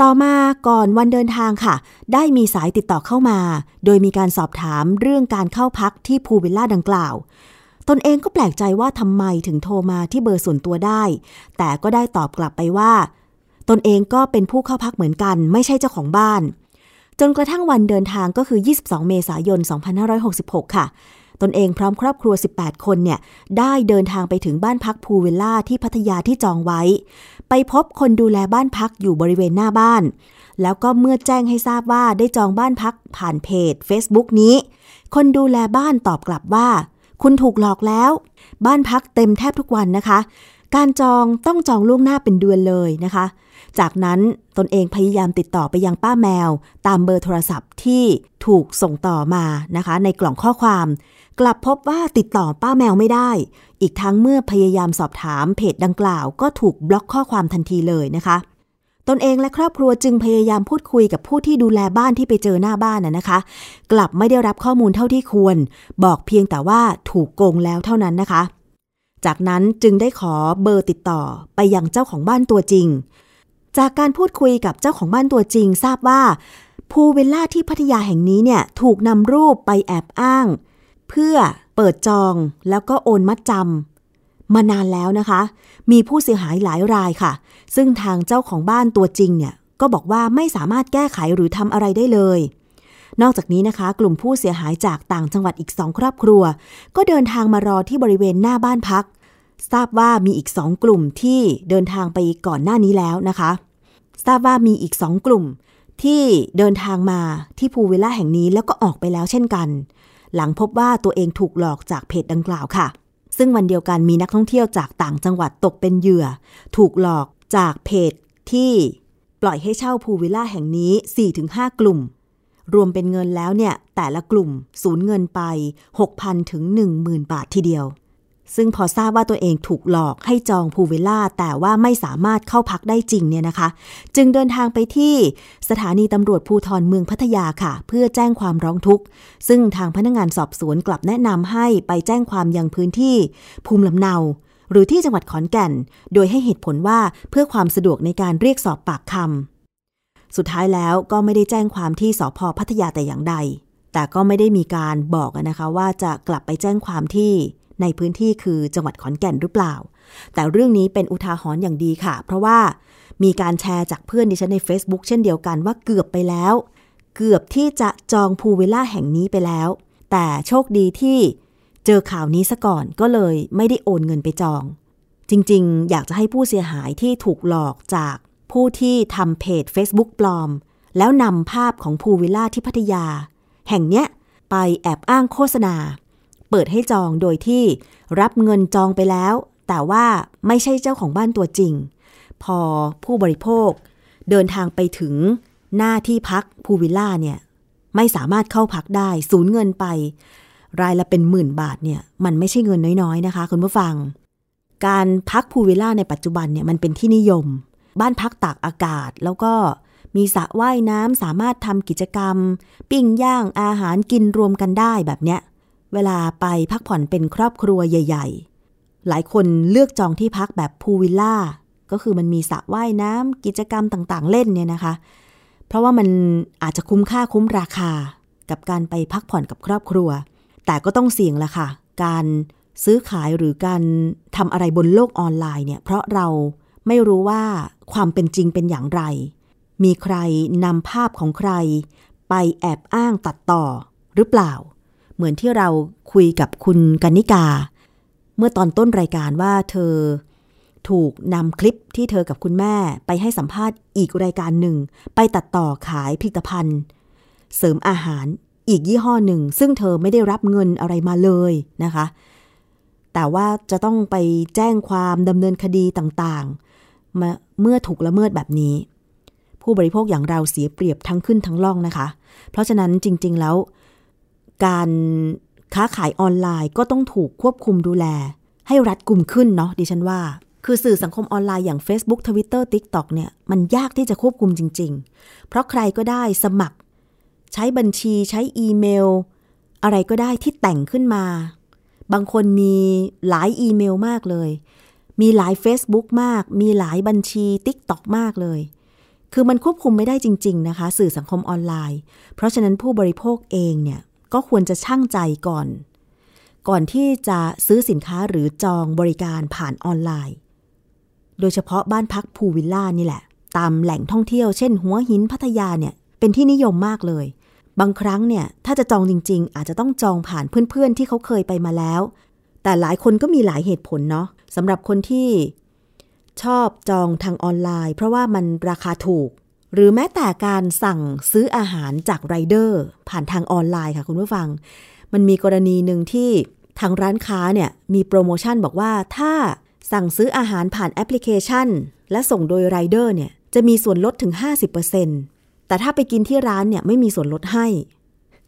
ต่อมาก่อนวันเดินทางค่ะ ได้มีสายติดต่อเข้ามา โดยมีการสอบถามเรื่องการเข้าพักที่ภูวิลล่าดังกล่าวตนเองก็แปลกใจว่าทำไมถึงโทรมาที่เบอร์ส่วนตัวได้ แต่ก็ได้ตอบกลับไปว่า ตนเองก็เป็นผู้เข้าพักเหมือนกัน ไม่ใช่เจ้าของบ้าน จนกระทั่งวันเดินทางก็คือ 22 เมษายน 2566 ค่ะ ตนเองพร้อมครอบครัว 18 คนเนี่ย ได้เดินทางไปถึงบ้านพักพูเวลล่าที่พัทยาที่จองไว้ ไปพบคนดูแลบ้านพักอยู่บริเวณหน้าบ้าน แล้วก็เมื่อแจ้งให้ทราบว่าได้จองบ้านพักผ่านเพจ Facebook นี้ คนดูแลบ้านตอบกลับว่า คุณถูกหลอกแล้ว บ้านพักเต็มแทบทุกวันนะคะ การจองต้องจองล่วงหน้าเป็นเดือนเลยนะคะ จากนั้นตนเองพยายามติดต่อไปยังป้าแมว ตามเบอร์โทรศัพท์ที่ถูกส่งต่อมานะคะ ในกล่องข้อความ กลับพบว่าติดต่อป้าแมวไม่ได้ อีกทั้งเมื่อพยายามสอบถามเพจดังกล่าว ก็ถูกบล็อกข้อความทันทีเลยนะคะ ตนเองและครอบครัวจึงพยายามพูดคุยกับผู้ที่ดูแลบ้านที่ไปเจอหน้าบ้านน่ะนะคะ กลับไม่ได้รับข้อมูลเท่าที่ควร บอกเพียงแต่ว่าถูกโกงแล้วเท่านั้นนะคะจากนั้นจึงได้ขอเบอร์ติดต่อไปยังเจ้าของบ้านตัวจริง จากการพูดคุยกับเจ้าของบ้านตัวจริงทราบว่าภูเวลล่าที่พัทยาแห่งนี้เนี่ยถูกนำรูปไปแอบอ้าง เพื่อเปิดจองแล้วก็โอนมัดจำมานานแล้วนะคะ มีผู้เสียหายหลายรายค่ะ ซึ่งทางเจ้าของบ้านตัวจริงเนี่ยก็บอกว่าไม่สามารถแก้ไขหรือทำอะไรได้เลย นอกจากนี้นะคะ กลุ่มผู้เสียหายจากต่างจังหวัดอีกสองครอบครัว ก็เดินทางมารอที่บริเวณหน้าบ้านพัก ทราบว่ามีอีกสองกลุ่มที่เดินทางไปก่อนหน้านี้แล้วนะคะ ทราบว่ามีอีกสองกลุ่มที่เดินทางมาที่ภูวิลล่าแห่งนี้แล้วก็ออกไปแล้วเช่นกัน หลังพบว่าตัวเองถูกหลอกจากเพจดังกล่าวค่ะ ซึ่งวันเดียวกันมีนักท่องเที่ยวจากต่างจังหวัดตกเป็นเหยื่อ ถูกหลอกจากเพจที่ปล่อยให้เช่าภูวิลล่าแห่งนี้ 4-5 กลุ่ม รวมเป็นเงินแล้วเนี่ยแต่ละกลุ่มสูญเงินไป 6,000ถึง10,000 บาททีเดียว ซึ่งพอทราบว่าตัวเองถูกหลอกให้จองพูวิลล่าแต่ว่าไม่สามารถเข้าพักได้จริงเนี่ยนะคะ จึงเดินทางไปที่สถานีตำรวจภูธรเมืองพัทยาค่ะ เพื่อแจ้งความร้องทุกข์ ซึ่งทางพนักงานสอบสวนกลับแนะนำให้ไปแจ้งความยังพื้นที่ภูมิลำเนา หรือที่จังหวัดขอนแก่น โดยให้เหตุผลว่าเพื่อความสะดวกในการเรียกสอบปากคำสุดท้ายแล้วก็ไม่ได้แจ้งความที่สพพัทยาแต่อย่างใด แต่ก็ไม่ได้มีการบอกนะคะว่าจะกลับไปแจ้งความที่ ในพื้นที่คือจังหวัดขอนแก่นหรือเปล่า แต่เรื่องนี้เป็นอุทาหรณ์อย่างดีค่ะ เพราะว่ามีการแชร์จากเพื่อนดิฉันใน Facebook เช่นเดียวกันว่าเกือบไปแล้ว เกือบที่จะจองพูลวิลล่าแห่งนี้ไปแล้ว แต่โชคดีที่เจอข่าวนี้ซะก่อนก็เลยไม่ได้โอนเงินไปจอง จริงๆ อยากจะให้ผู้เสียหายที่ถูกหลอกจากผู้ที่ทำเพจ Facebook ปลอม แล้วนำภาพของพูลวิลล่าที่พัทยา แห่งเนี้ยไปแอบอ้างโฆษณา เปิดให้จองโดยที่รับเงินจองไปแล้ว แต่ว่าไม่ใช่เจ้าของบ้านตัวจริง พอผู้บริโภค เดินทางไปถึงหน้าที่พักพูวิลล่าเนี่ยไม่สามารถเข้าพักได้ สูญเงินไป รายละเป็นหมื่นบาทเนี่ยมันไม่ใช่เงินน้อยๆนะคะ คุณผู้ฟัง การพักพูวิลล่าในปัจจุบันเนี่ยมันเป็นที่นิยม บ้านพักตากอากาศแล้วก็มีสระว่ายน้ำสามารถทำกิจกรรม ปิ้งย่างอาหารกินรวมกันได้แบบเนี้ย เวลาไปพักผ่อนเป็นครอบครัวใหญ่ ๆ หลายคนเลือกจองที่พักแบบพูวิลล่า ก็คือมันมีสระว่ายน้ำกิจกรรมต่างๆ เล่นเนี่ยนะคะ เพราะว่ามันอาจจะคุ้มค่าคุ้มราคากับการไปพักผ่อนกับครอบครัว แต่ก็ต้องเสี่ยงละค่ะ การซื้อขายหรือการทำอะไรบนโลกออนไลน์เนี่ย เพราะเราไม่รู้ว่าความเป็นจริงเป็นอย่างไร มีใครนำภาพของใคร ไปแอบอ้างตัดต่อหรือเปล่า เหมือนที่เราคุยกับคุณกนิกา เมื่อตอนต้นรายการว่าเธอถูกนำคลิปที่เธอกับคุณแม่ไปให้สัมภาษณ์อีกรายการหนึ่ง ไปตัดต่อขายผลิตภัณฑ์ เสริมอาหารอีกยี่ห้อหนึ่ง ซึ่งเธอไม่ได้รับเงินอะไรมาเลยนะคะ แต่ว่าจะต้องไปแจ้งความดำเนินคดีต่างๆมาเมื่อถูกละเมิดแบบนี้ ผู้บริโภคอย่างเราเสียเปรียบทั้งขึ้นทั้งล่องนะคะ เพราะฉะนั้นจริง ๆ แล้ว การค้าขายออนไลน์ก็ต้องถูกควบคุมดูแล ให้รัดกุมขึ้นเนาะดิฉันว่า คือสื่อสังคมออนไลน์อย่าง Facebook Twitter TikTok เนี่ยมันยากที่จะควบคุมจริง ๆ เพราะใครก็ได้สมัคร ใช้บัญชีใช้อีเมล อะไรก็ได้ที่แต่งขึ้นมา บางคนมีหลายอีเมลมากเลย มีหลาย Facebook มาก มีหลายบัญชี TikTok มากเลยคือมันควบคุมไม่ได้จริง ๆ นะคะ สื่อสังคมออนไลน์ เพราะฉะนั้นผู้บริโภคเองเนี่ย ก็ควรจะช่างใจก่อน ก่อนที่จะซื้อสินค้าหรือจองบริการผ่านออนไลน์ โดยเฉพาะบ้านพักพูวิลล่านี่แหละ ตามแหล่งท่องเที่ยวเช่น หัวหินพัทยาเนี่ยเป็นที่นิยมมากเลย บางครั้งเนี่ยถ้าจะจองจริง ๆ อาจจะต้องจองผ่านเพื่อนๆ ที่เขาเคยไปมาแล้ว แต่หลายคนก็มีหลายเหตุผลเนาะสำหรับคนที่ชอบจองทางออนไลน์ เพราะว่ามันราคาถูก หรือแม้แต่การสั่งซื้ออาหารจากไรเดอร์ ผ่านทางออนไลน์ค่ะคุณผู้ฟัง มันมีกรณีหนึ่งที่ทางร้านค้าเนี่ยมีโปรโมชั่นบอกว่าถ้าสั่งซื้ออาหารผ่านแอปพลิเคชัน และส่งโดยไรเดอร์เนี่ยจะมีส่วนลดถึง 50%แต่ถ้าไปกินที่ร้านเนี่ยไม่มีส่วนลดให้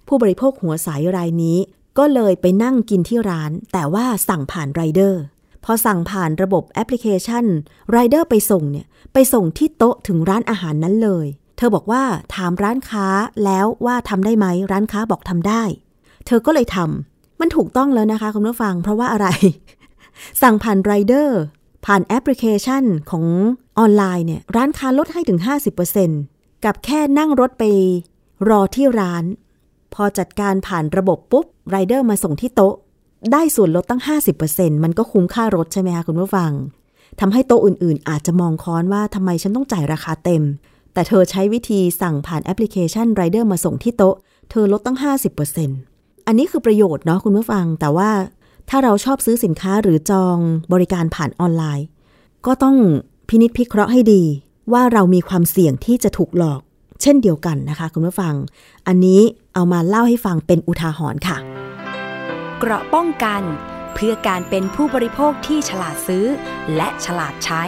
ผู้บริโภคหัวใสรายนี้ ก็เลยไปนั่งกินที่ร้าน แต่ว่าสั่งผ่านไรเดอร์ พอสั่งผ่านระบบแอปพลิเคชันไรเดอร์ไปส่งเนี่ยไปส่งที่โต๊ะถึงร้านอาหารนั้นเลย เธอบอกว่าถามร้านค้าแล้วว่าทำได้ไหมร้านค้าบอกทำได้ เธอก็เลยทำมันถูกต้องแล้วนะคะคุณผู้ฟัง เพราะว่าอะไร สั่งผ่านไรเดอร์ผ่านแอปพลิเคชันของออนไลน์เนี่ยร้านค้าลดให้ถึง 50%กับแค่นั่งรถไปรอที่ร้าน พอจัดการผ่านระบบปุ๊บไรเดอร์มาส่งที่โต๊ะ ได้ส่วนลดตั้ง 50%มันก็คุ้มค่ารถใช่ไหมคะคุณผู้ฟังทำให้โต๊ะอื่นๆ อาจจะมองค้อนว่าทำไมฉันต้องจ่ายราคาเต็ม แต่เธอใช้วิธีสั่งผ่านแอปพลิเคชันไรเดอร์มาส่งที่โต๊ะ เธอลดตั้ง 50%อันนี้คือประโยชน์เนาะคุณผู้ฟัง แต่ว่าถ้าเราชอบซื้อสินค้าหรือจองบริการผ่านออนไลน์ ก็ต้องพินิษพิเคราะห์ให้ดี ว่าเรามีความเสี่ยงที่จะถูกหลอก เช่นเดียวกันนะคะ คุณผู้ฟัง อันนี้เอามาเล่าให้ฟังเป็นอุทาหรณ์ค่ะ เกราะป้องกัน เพื่อการเป็นผู้บริโภคที่ฉลาดซื้อ และฉลาดใช้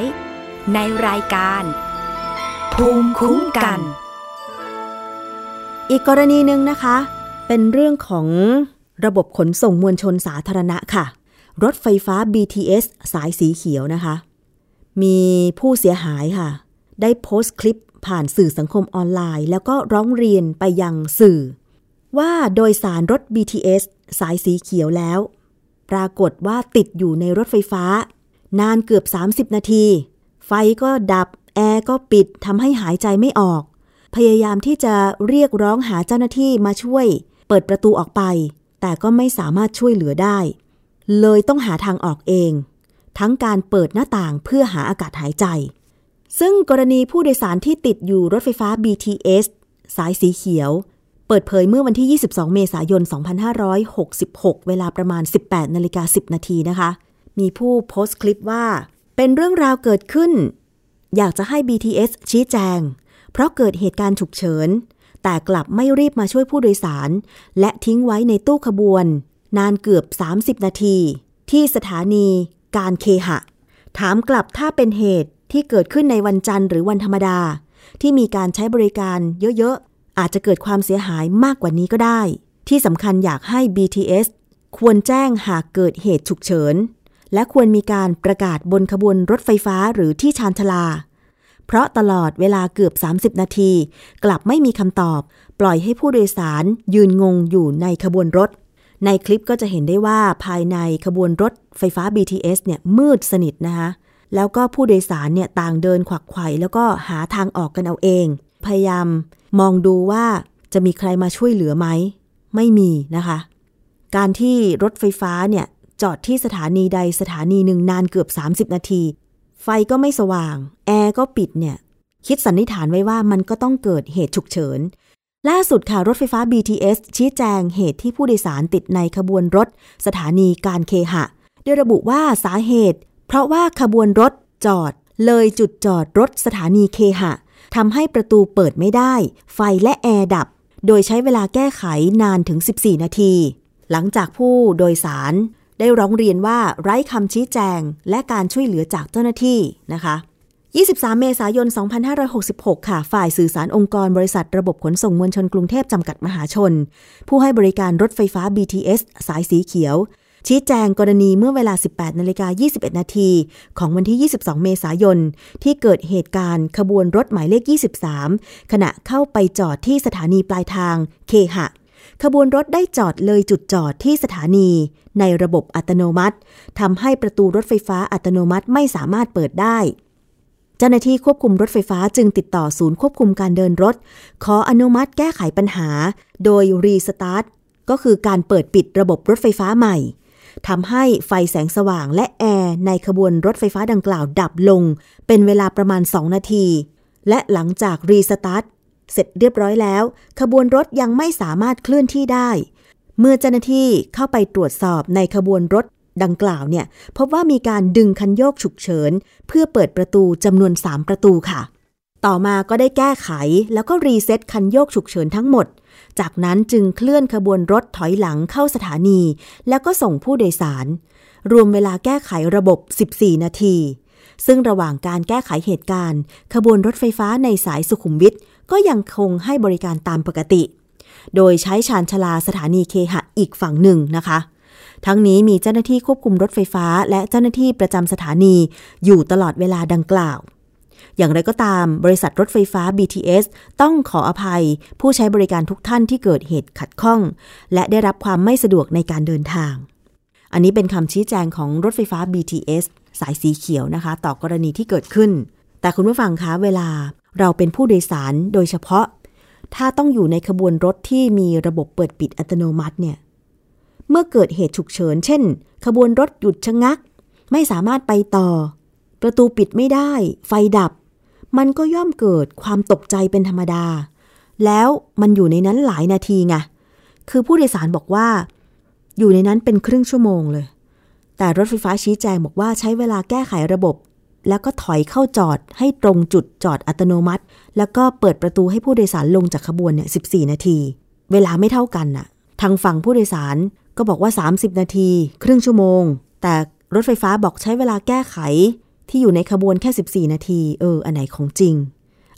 ในรายการ ภูมิคุ้มกัน อีกกรณีหนึ่งนะคะ เป็นเรื่องของระบบขนส่งมวลชนสาธารณะค่ะ รถไฟฟ้า BTS สายสีเขียวนะคะ มีผู้เสียหายค่ะ ได้โพสต์คลิปผ่านสื่อสังคมออนไลน์ แล้วก็ร้องเรียนไปยังสื่อ ว่าโดยสารรถ BTS สายสีเขียวแล้ว ปรากฏว่าติดอยู่ในรถไฟฟ้า นานเกือบ 30 นาที ไฟก็ดับ แอร์ก็ปิดทำให้หายใจไม่ออก พยายามที่จะเรียกร้องหาเจ้าหน้าที่มาช่วย เปิดประตูออกไป แต่ก็ไม่สามารถช่วยเหลือได้ เลยต้องหาทางออกเอง ทั้งการเปิดหน้าต่างเพื่อหาอากาศหายใจ ซึ่งกรณีผู้โดยสารที่ติดอยู่รถไฟฟ้า BTS สายสีเขียว เปิดเผยเมื่อวันที่ 22 เมษายน 2566 เวลาประมาณ 18 นาฬิกา 10 นาทีนะคะ มีผู้โพสต์คลิปว่า เป็นเรื่องราวเกิดขึ้น อยากจะให้ BTS ชี้แจง เพราะเกิดเหตุการณ์ฉุกเฉิน แต่กลับไม่รีบมาช่วยผู้โดยสาร และทิ้งไว้ในตู้ขบวน นานเกือบ 30 นาที ที่สถานีการเคหะ ถามกลับถ้าเป็นเหตุที่เกิดขึ้นในวันจันทร์หรือวันธรรมดา ที่มีการใช้บริการเยอะๆ อาจจะเกิดความเสียหายมากกว่านี้ก็ได้ ที่สำคัญอยากให้ BTS ควรแจ้งหากเกิดเหตุฉุกเฉิน และควรมีการประกาศบนขบวนรถไฟฟ้าหรือที่ชานชาลา เพราะตลอดเวลาเกือบ 30 นาที กลับไม่มีคำตอบ ปล่อยให้ผู้โดยสารยืนงงอยู่ในขบวนรถ ในคลิปก็จะเห็นได้ว่าภายในขบวนรถไฟฟ้า BTS เนี่ยมืดสนิทนะคะแล้วก็ผู้โดยสารเนี่ยต่างเดินขวักไขว่แล้วก็หาทางออกกันเอาเอง พยายาม มองดูว่าจะมีใครมาช่วยเหลือไหม ไม่มีนะคะ การที่รถไฟฟ้าเนี่ย จอดที่สถานีใดสถานีหนึ่งนานเกือบ 30 นาที ไฟก็ไม่สว่าง แอร์ก็ปิดเนี่ย คิดสันนิษฐานไว้ว่ามันก็ต้องเกิดเหตุฉุกเฉิน ล่าสุดค่ะรถไฟฟ้า BTS ชี้แจงเหตุที่ผู้โดยสารติดในขบวนรถ สถานีการเคหะโดยระบุว่าสาเหตุ เพราะว่าขบวนรถจอดเลยจุดจอดรถสถานีเคหะ ทำให้ประตูเปิดไม่ได้ ไฟและแอร์ดับ โดยใช้เวลาแก้ไขนานถึง 14 นาที หลังจากผู้โดยสารได้ร้องเรียนว่าไร้คำชี้แจง และการช่วยเหลือจากเจ้าหน้าที่นะคะ 23 เมษายน 2566 ค่ะ ฝ่ายสื่อสารองค์กรบริษัทระบบขนส่งมวลชนกรุงเทพจำกัดมหาชน ผู้ให้บริการรถไฟฟ้า BTS สายสีเขียว ชี้แจงกรณีเมื่อเวลา 18นาฬิกา21 นาทีของวันที่ 22 เมษายน ที่เกิดเหตุการณ์ขบวนรถหมายเลข 23 ขณะเข้าไปจอดที่สถานีปลายทางเคหะ ขบวนรถได้จอดเลยจุดจอดที่สถานี ในระบบอัตโนมัติทำให้ประตูรถไฟฟ้าอัตโนมัติไม่สามารถเปิดได้เจ้าหน้าที่ควบคุมรถไฟฟ้าจึงติดต่อศูนย์ควบคุมการเดินรถ ขออนุมัติแก้ไขปัญหา โดย restart ก็คือการเปิดปิดระบบรถไฟฟ้าใหม่ ทำให้ไฟแสงสว่างและแอร์ในขบวนรถไฟฟ้าดังกล่าวดับลง เป็นเวลาประมาณ 2 นาที และหลังจาก restart เสร็จเรียบร้อยแล้ว ขบวนรถยังไม่สามารถเคลื่อนที่ได้ เมื่อเจ้าหน้าที่เข้าไปตรวจสอบในขบวนรถดังกล่าวเนี่ย พบว่ามีการดึงคันโยกฉุกเฉิน เพื่อเปิดประตูจำนวน 3 ประตูค่ะ ต่อมาก็ได้แก้ไขแล้วก็รีเซ็ตคันโยกฉุกเฉินทั้งหมด จากนั้นจึงเคลื่อนขบวนรถถอยหลังเข้าสถานี แล้วก็ส่งผู้โดยสาร รวมเวลาแก้ไขระบบ 14 นาที ซึ่งระหว่างการแก้ไขเหตุการณ์ ขบวนรถไฟฟ้าในสายสุขุมวิทก็ยังคงให้บริการตามปกติ โดยใช้ชานชลาสถานีเคหะอีกฝั่งหนึ่งนะคะ ทั้งนี้มีเจ้าหน้าที่ควบคุมรถไฟฟ้า และเจ้าหน้าที่ประจำสถานีอยู่ตลอดเวลาดังกล่าว อย่างไรก็ตามบริษัทรถไฟฟ้า BTS ต้องขออภัยผู้ใช้บริการทุกท่านที่เกิดเหตุขัดข้อง และได้รับความไม่สะดวกในการเดินทาง อันนี้เป็นคำชี้แจงของรถไฟฟ้า BTS สายสีเขียวนะคะ ต่อกรณีที่เกิดขึ้น แต่คุณผู้ฟังคะเวลาเราเป็นผู้โดยสารโดยเฉพาะ ถ้าต้องอยู่ในขบวนรถที่มีระบบเปิดปิดอัตโนมัติเนี่ยเมื่อเกิดเหตุฉุกเฉิน เช่น ขบวนรถหยุดชะงัก ไม่สามารถไปต่อ ประตูปิดไม่ได้ ไฟดับ มันก็ย่อมเกิดความตกใจเป็นธรรมดา แล้วมันอยู่ในนั้นหลายนาทีไง คือผู้โดยสารบอกว่า อยู่ในนั้นเป็นครึ่งชั่วโมงเลย แต่รถไฟฟ้าชี้แจงบอกว่าใช้เวลาแก้ไขระบบ แล้วก็ถอยเข้าจอดให้ตรงจุดจอดอัตโนมัติ แล้วก็เปิดประตูให้ผู้โดยสารลงจากขบวนเนี่ย14 นาที เวลาไม่เท่ากันน่ะ ทางฝั่งผู้โดยสารก็บอกว่า 30 นาที ครึ่งชั่วโมง แต่รถไฟฟ้าบอกใช้เวลาแก้ไข ที่อยู่ในขบวนแค่ 14 นาที เออ อันไหนของจริง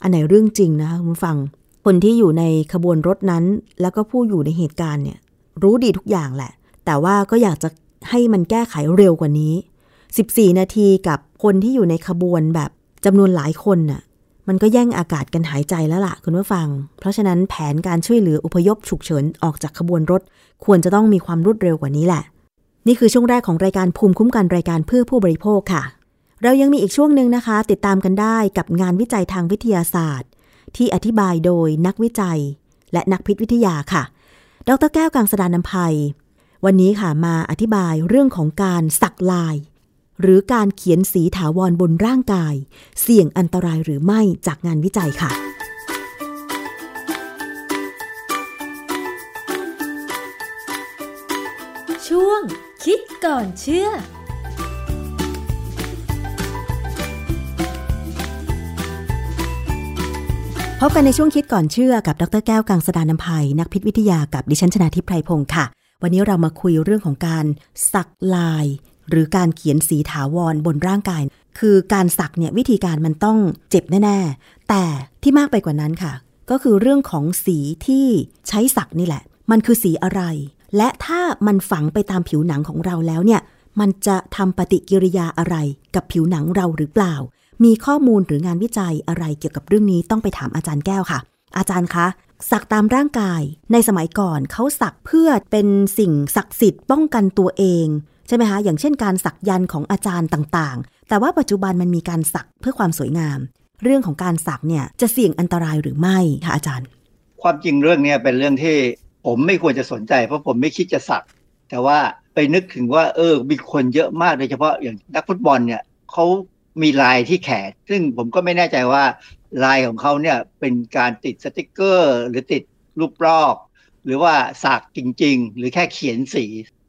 อันไหนเรื่องจริงนะคะคุณฟัง คนที่อยู่ในขบวนรถนั้น แล้วก็ผู้อยู่ในเหตุการณ์เนี่ย รู้ดีทุกอย่างแหละ แต่ว่าก็อยากจะให้มันแก้ไขเร็วกว่านี้ 14 นาทีกับคนที่อยู่ในขบวนแบบจำนวนหลายคนน่ะ มันก็แย่งอากาศกันหายใจแล้วล่ะคุณผู้ฟัง เพราะฉะนั้นแผนการช่วยเหลืออุพยพฉุกเฉินออกจากขบวนรถ ควรจะต้องมีความรวดเร็วกว่านี้แหละ นี่คือช่วงแรกของรายการภูมิคุ้มกันรายการเพื่อผู้บริโภคค่ะ เรายังมีอีกช่วงหนึ่งนะคะ ติดตามกันได้กับงานวิจัยทางวิทยาศาสตร์ ที่อธิบายโดยนักวิจัย และนักพิษวิทยาค่ะ ดรแก้วกังสดานนภัย วันนี้ค่ะมาอธิบายเรื่องของการสักลาย หรือการเขียนสีถาวรบนร่างกาย เสี่ยงอันตรายหรือไม่จากงานวิจัยค่ะช่วงคิดก่อนเชื่อ พบกันในช่วงคิดก่อนเชื่อกับดรแก้วกังสดานนภัย นักพิษวิทยากับดิฉันชนาทิพไพรพงศ์ค่ะ วันนี้เรามาคุยเรื่องของการสักลาย หรือการเขียนสีถาวรบนร่างกาย คือการสักเนี่ยวิธีการมันต้องเจ็บแน่ ๆ แต่ที่มากไปกว่านั้นค่ะ ก็คือเรื่องของสีที่ใช้สักนี่แหละ มันคือสีอะไร และถ้ามันฝังไปตามผิวหนังของเราแล้วเนี่ยมันจะทำปฏิกิริยาอะไรกับผิวหนังเราหรือเปล่า มีข้อมูลหรืองานวิจัยอะไรเกี่ยวกับเรื่องนี้ต้องไปถามอาจารย์แก้วค่ะ อาจารย์คะสักตามร่างกายในสมัยก่อนเขาสักเพื่อเป็นสิ่งศักดิ์สิทธิ์ป้องกันตัวเองใช่ไหมคะอย่างเช่นการสักยันของอาจารย์ต่างๆ แต่ว่าปัจจุบันมันมีการสักเพื่อความสวยงาม เรื่องของการสักเนี่ยจะเสี่ยงอันตรายหรือไม่คะอาจารย์ ความจริงเรื่องนี้เป็นเรื่องที่ผมไม่ควรจะสนใจ เพราะผมไม่คิดจะสัก แต่ว่าไปนึกถึงว่าเออมีคนเยอะมากโดยเฉพาะอย่างนักฟุตบอลเนี่ยเขา มีลายที่แขน ซึ่งผมก็ไม่แน่ใจว่าลายของเขาเนี่ยเป็นการติดสติกเกอร์ หรือติดรูปรอก หรือว่าสักจริง ๆ หรือแค่เขียนสี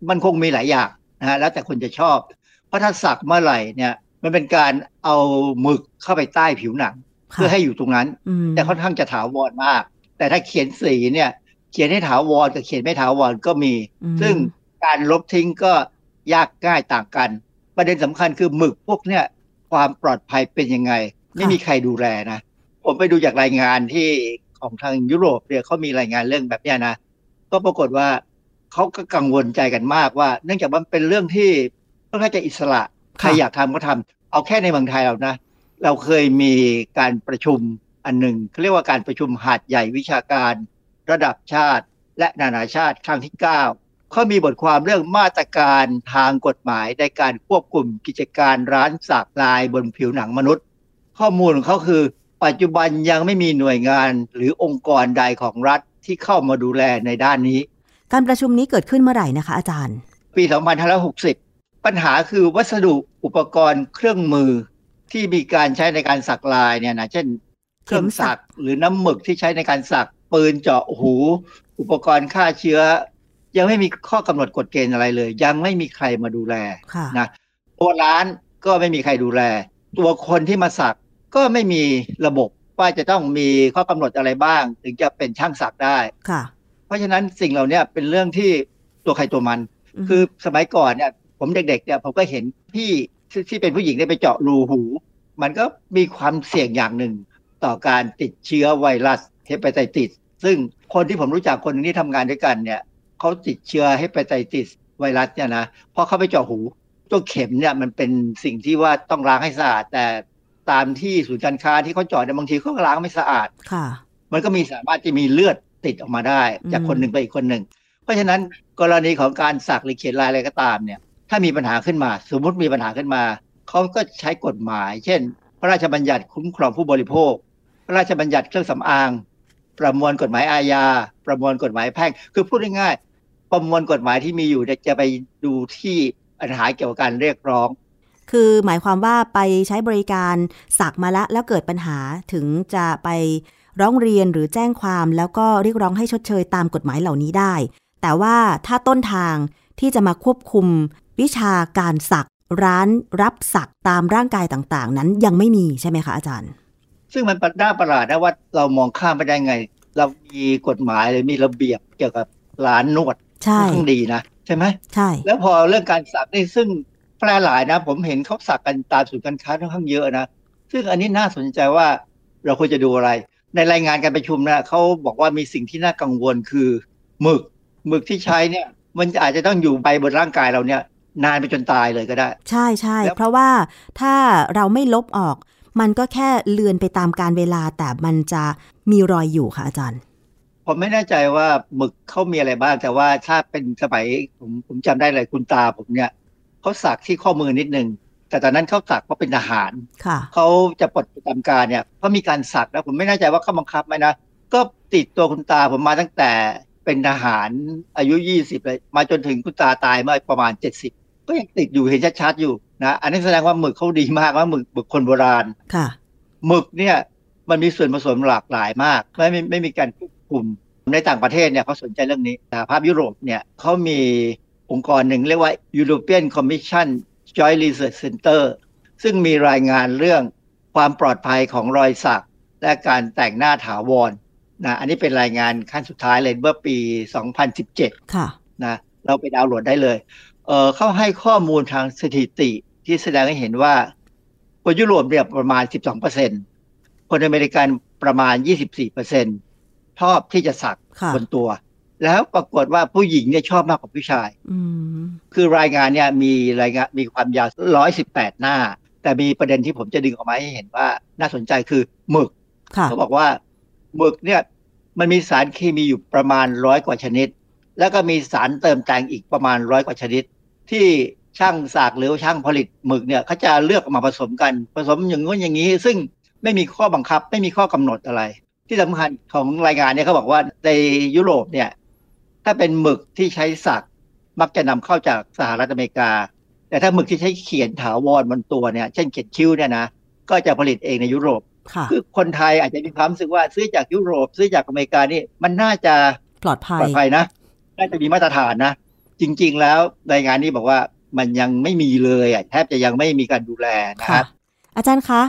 มันคงมีหลายอย่างนะฮะแล้วแต่คนจะชอบ เพราะถ้าสักเมื่อไหร่เนี่ยมันเป็นการเอาหมึกเข้าไปใต้ผิวหนังค่ะเพื่อให้อยู่ตรงนั้นอืมแต่ค่อนข้างจะถาวรมาก แต่ถ้าเขียนสีเนี่ย เขียนให้ถาวรกับเขียนไม่ถาวรก็มีอืมซึ่งการลบทิ้งก็ยากง่ายต่างกัน ประเด็นสำคัญคือหมึกพวกเนี่ย ความปลอดภัยเป็นยังไง ไม่มีใครดูแลนะ ผมไปดูจากรายงานที่ของทางยุโรปเนี่ยเขามีรายงานเรื่องแบบเนี้ยนะ ก็ปรากฏว่าเขาก็กังวลใจกันมากว่า เนื่องจากมันเป็นเรื่องที่ค่อนข้างจะอิสระใครอยากทำก็ทำเอาแค่ในเมืองไทยเรานะ เราเคยมีการประชุมอันหนึ่งเขาเรียกว่าการประชุมหาดใหญ่วิชาการ ระดับชาติและนานาชาติครั้งที่ 9 เขามีบทความเรื่องมาตรการทางกฎหมายในการควบคุมกิจการร้านสักลายบนผิวหนังมนุษย์ ข้อมูลของเขาคือ ปัจจุบันยังไม่มีหน่วยงานหรือองค์กรใดของรัฐที่เข้ามาดูแลในด้านนี้ การประชุมนี้เกิดขึ้นเมื่อไหร่นะคะอาจารย์ ปี 2560 ปัญหาคือวัสดุอุปกรณ์เครื่องมือที่มีการใช้ในการสักลายเนี่ยนะเช่น เครื่องสักหรือน้ำหมึกที่ใช้ในการสักปืนเจาะหู อุปกรณ์ฆ่าเชื้อ ยังไม่มีข้อกำหนดกฎเกณฑ์อะไรเลย ยังไม่มีใครมาดูแลนะตัวร้านก็ไม่มีใครดูแล ตัวคนที่มาสักก็ไม่มีระบบว่าจะต้องมีข้อกำหนดอะไรบ้าง ถึงจะเป็นช่างสักได้ค่ะ เพราะฉะนั้นสิ่งเหล่านี้เป็นเรื่องที่ตัวใครตัวมัน คือสมัยก่อนเนี่ยผมเด็กๆเนี่ยผมก็เห็นพี่ที่เป็นผู้หญิงได้ไปเจาะรูหู มันก็มีความเสี่ยงอย่างหนึ่ง ต่อการติดเชื้อไวรัสเฮปไตติสซึ่งคนที่ผมรู้จักคนนึงที่ทำงานด้วยกันเนี่ย เขาติดเชื้อเฮปไตติสไวรัสเนี่ยนะเพราะเขาไปเจาะหูตัวเข็มเนี่ยมันเป็นสิ่งที่ว่าต้องล้างให้สะอาด แต่ตามที่ศูนย์การค้าที่เขาเจาะเนี่ยบางทีเขาล้างไม่สะอาดค่ะ มันก็มีสามารถจะมีเลือดติดออกมาได้ จากคนหนึ่งไปอีกคนหนึ่งเพราะฉะนั้นกรณีของการสักหรือเขียนลายอะไรก็ตามเนี่ย ถ้ามีปัญหาขึ้นมา สมมติมีปัญหาขึ้นมาเขาก็ใช้กฎหมาย เช่น พระราชบัญญัติคุ้มครองผู้บริโภค พระราชบัญญัติเครื่องสำอาง ประมวลกฎหมายอาญา ประมวลกฎหมายแพ่ง คือพูดง่ายๆ ประมวลกฎหมายที่มีอยู่จะไปดูที่ปัญหาเกี่ยวกับการเรียกร้อง คือหมายความว่าไปใช้บริการสักมาแล้วแล้วเกิดปัญหาถึงจะไปร้องเรียนหรือแจ้งความแล้วก็เรียกร้องให้ชดเชยตามกฎหมายเหล่านี้ได้ แต่ว่าถ้าต้นทางที่จะมาควบคุมวิชาการสักร้านรับสักตามร่างกายต่างๆ นั้นยังไม่มีใช่ไหมคะอาจารย์ ซึ่งมันปัน่าประหลาดนะว่าเรามองข้ามไปได้ไง เรามีกฎหมายหรือมีระเบียบเกี่ยวกับร้านนวด ใช่ดีนะใช่ไหมใช่ แล้วพอเรื่องการสักนี่ซึ่งแพร่หลายนะ ผมเห็นเขาสักกันตามศูนย์การค้าค่อนข้างเยอะนะซึ่งอันนี้น่าสนใจว่าเราควรจะดูอะไร ในรายงานการประชุมนะเขาบอกว่ามีสิ่งที่น่ากังวลคือหมึกหมึกที่ใช้เนี่ย มันอาจจะต้องอยู่ไปบนร่างกายเราเนี่ย นานไปจนตายเลยก็ได้ ใช่ใช่เพราะว่าถ้าเราไม่ลบออก มันก็แค่เลือนไปตามการเวลาแต่มันจะมีรอยอยู่ค่ะอาจารย์ ผมไม่แน่ใจว่าหมึกเขามีอะไรบ้าง แต่ว่าถ้าเป็นสมัยผมผมจำได้เลยคุณตาผมเนี่ยเขาสักที่ข้อมือนิดนึงแต่ตอนนั้นเขาสักเพราะเป็นทหารเขาจะปลดประจำการเนี่ยเพราะมีการสักนะผมไม่แน่ใจว่าเขาบังคับไหมนะก็ติดตัวคุณตาผมมาตั้งแต่เป็นทหารอายุยี่สิบเลยมาจนถึงคุณตาตายเมื่อประมาณเจ็ดสิบก็ยังติดอยู่เห็นชัดๆอยู่นะอันนี้แสดงว่าหมึกเขาดีมากว่าหมึกหมึกคนโบราณค่ะหมึกเนี่ยมันมีส่วนผสมหลากหลายมากไม่ไม่ไม่มีการควบ คุมในต่างประเทศเนี่ยเขาสนใจเรื่องนี้สหภาพยุโรปเนี่ยเขามีองค์กรหนึ่งเรียกว่า European Commission Joint Research Center ซึ่งมีรายงานเรื่องความปลอดภัยของรอยสัก และการแต่งหน้าถาวรนะอันนี้เป็นรายงานขั้นสุดท้ายเลยเมื่อปี 2017 ค่ะนะเราไปดาวน์โหลดได้เลยเออเขาให้ข้อมูลทางสถิติที่แสดงให้เห็นว่า คนยุโรปเนี่ยประมาณ 12เปอร์เซ็นคนอเมริกันประมาณ 24เปอร์เซ็น ชอบที่จะสักบนตัว แล้วปรากฏว่าผู้หญิงเนี่ยชอบมากกว่าผู้ชายคือรายงานเนี่ยมีรายงานมีความยาว118หน้า แต่มีประเด็นที่ผมจะดึงออกมาให้เห็นว่าน่าสนใจคือหมึกเขาบอกว่าหมึกเนี่ยมันมีสารเคมีอยู่ประมาณร้อยกว่าชนิด แล้วก็มีสารเติมแต่งอีกประมาณร้อยกว่าชนิด ที่ช่างสากหรือช่างผลิตหมึกเนี่ยเขาจะเลือกมาผสมกันผสมอย่างนู้นอย่างนี้ ซึ่งไม่มีข้อบังคับ ไม่มีข้อกำหนดอะไร ที่สำคัญของรายงานเนี่ยเขาบอกว่าในยุโรปเนี่ย ถ้าเป็นหมึกที่ใช้สักมักจะนำเข้าจากสหรัฐอเมริกา แต่ถ้าหมึกที่ใช้เขียนถาวรบนตัวเนี่ย เช่นเขียนคิ้วเนี่ยนะก็จะผลิตเองในยุโรป คือคนไทยอาจจะมีความรู้สึกว่าซื้อจากยุโรป ซื้อจากอเมริกานี่มันน่าจะปลอดภัยปลอดภัยนะน่าจะมีมาตรฐานนะ จริง ๆ แล้วรายงานนี้บอกว่ามันยังไม่มีเลยอะแทบจะยังไม่มีการดูแลนะครับอาจารย์คะ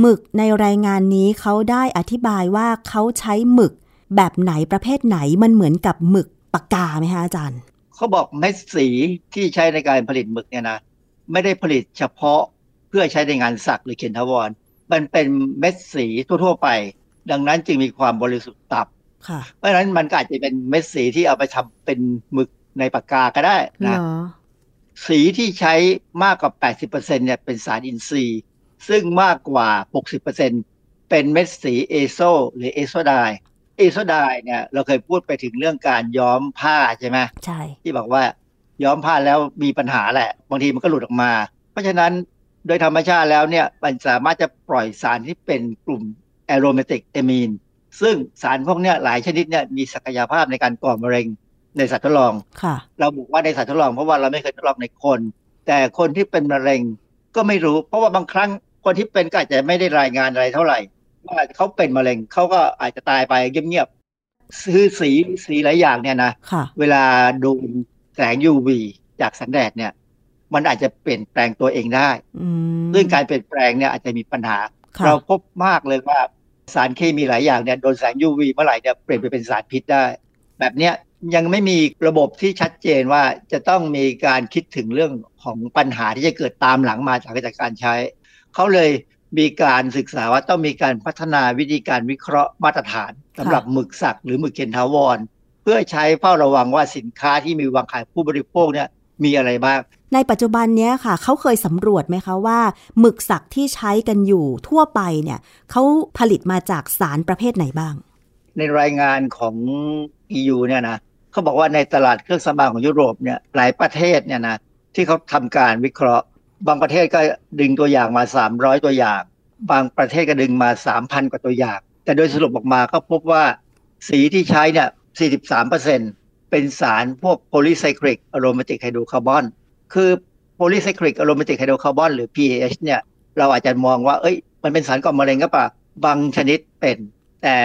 หมึกในรายงานนี้เขาได้อธิบายว่าเขาใช้หมึกแบบไหนประเภทไหนมันเหมือนกับหมึกปากกาไหมคะอาจารย์ เขาบอกเม็ดสีที่ใช้ในการผลิตหมึกเนี่ยนะไม่ได้ผลิตเฉพาะเพื่อใช้ในงานสักหรือเขียนทวารมันเป็นเม็ดสีทั่วๆไป ดังนั้นจึงมีความบริสุทธิ์ต่ำเพราะฉะนั้นมันก็อาจจะเป็นเม็ดสีที่เอาไปทำเป็นหมึกในปากกาก็ได้นะสีที่ใช้มากกว่า 80%เนี่ยเป็นสารอินทรีย์ ซึ่งมากกว่า 60%เป็นเม็ดสีเอโซหรือเอโซไดเอโซไดน์เนี่ยเราเคยพูดไปถึงเรื่องการย้อมผ้าใช่ไหมใช่ที่บอกว่าย้อมผ้าแล้วมีปัญหาแหละ บางทีมันก็หลุดออกมา เพราะฉะนั้นโดยธรรมชาติแล้วเนี่ยมันสามารถจะปล่อยสารที่เป็นกลุ่มแอโรมาติกเอมีนซึ่งสารพวกเนี้ยหลายชนิดเนี่ยมีศักยภาพในการก่อมะเร็งในสัตว์ทดลองค่ะเราบอกว่าในสัตว์ทดลองเพราะว่าเราไม่เคยทดลองในคน แต่คนที่เป็นมะเร็งก็ไม่รู้ เพราะว่าบางครั้ง คนที่เป็นก็อาจจะไม่ได้รายงานอะไรเท่าไหร่ว่าเขาเป็นมะเร็งเขาก็อาจจะตายไปเงียบๆคือสีสีหลายอย่างเนี่ยนะค่ะเวลาโดนแสง UV จากแสงแดดเนี่ย มันอาจจะเปลี่ยนแปลงตัวเองได้อืมซึ่งการเปลี่ยนแปลงเนี่ยอาจจะมีปัญหาค่ะเราพบมากเลยว่าสารเคมีหลายอย่างเนี่ยโดนแสง UV เมื่อไหร่เนี่ยเปลี่ยนไปเป็นสารพิษได้ แบบเนี้ยยังไม่มีระบบที่ชัดเจนว่าจะต้องมีการคิดถึงเรื่องของปัญหาที่จะเกิดตามหลังมาจากการใช้ เขาเลยมีการศึกษาว่าต้องมีการพัฒนาวิธีการวิเคราะห์มาตรฐานสำหรับหมึกสักหรือหมึกเคนทาวร เพื่อใช้เฝ้าระวังว่าสินค้าที่มีวางขายผู้บริโภคเนี่ยมีอะไรบ้าง ในปัจจุบันเนี้ยค่ะ เขาเคยสำรวจไหมคะว่าหมึกสักที่ใช้กันอยู่ทั่วไปเนี่ยเขาผลิตมาจากสารประเภทไหนบ้าง ในรายงานของ EU เนี่ยนะเขาบอกว่าในตลาดเครื่องสำอางของยุโรปเนี่ยหลายประเทศเนี่ยนะที่เขาทำการวิเคราะห์ บางประเทศก็ดึงตัวอย่างมา 300 ตัวอย่าง บางประเทศก็ดึงมา 3,000 กว่าตัวอย่าง แต่โดยสรุปออกมาก็พบว่าสีที่ใช้เนี่ย 43%เป็นสารพวก polycyclic aromatic hydrocarbon คือ polycyclic aromatic hydrocarbon หรือ PAH เนี่ยเราอาจจะมองว่า เอ้ย มันเป็นสารก่อมะเร็งก็ปะบางชนิดเป็น แต่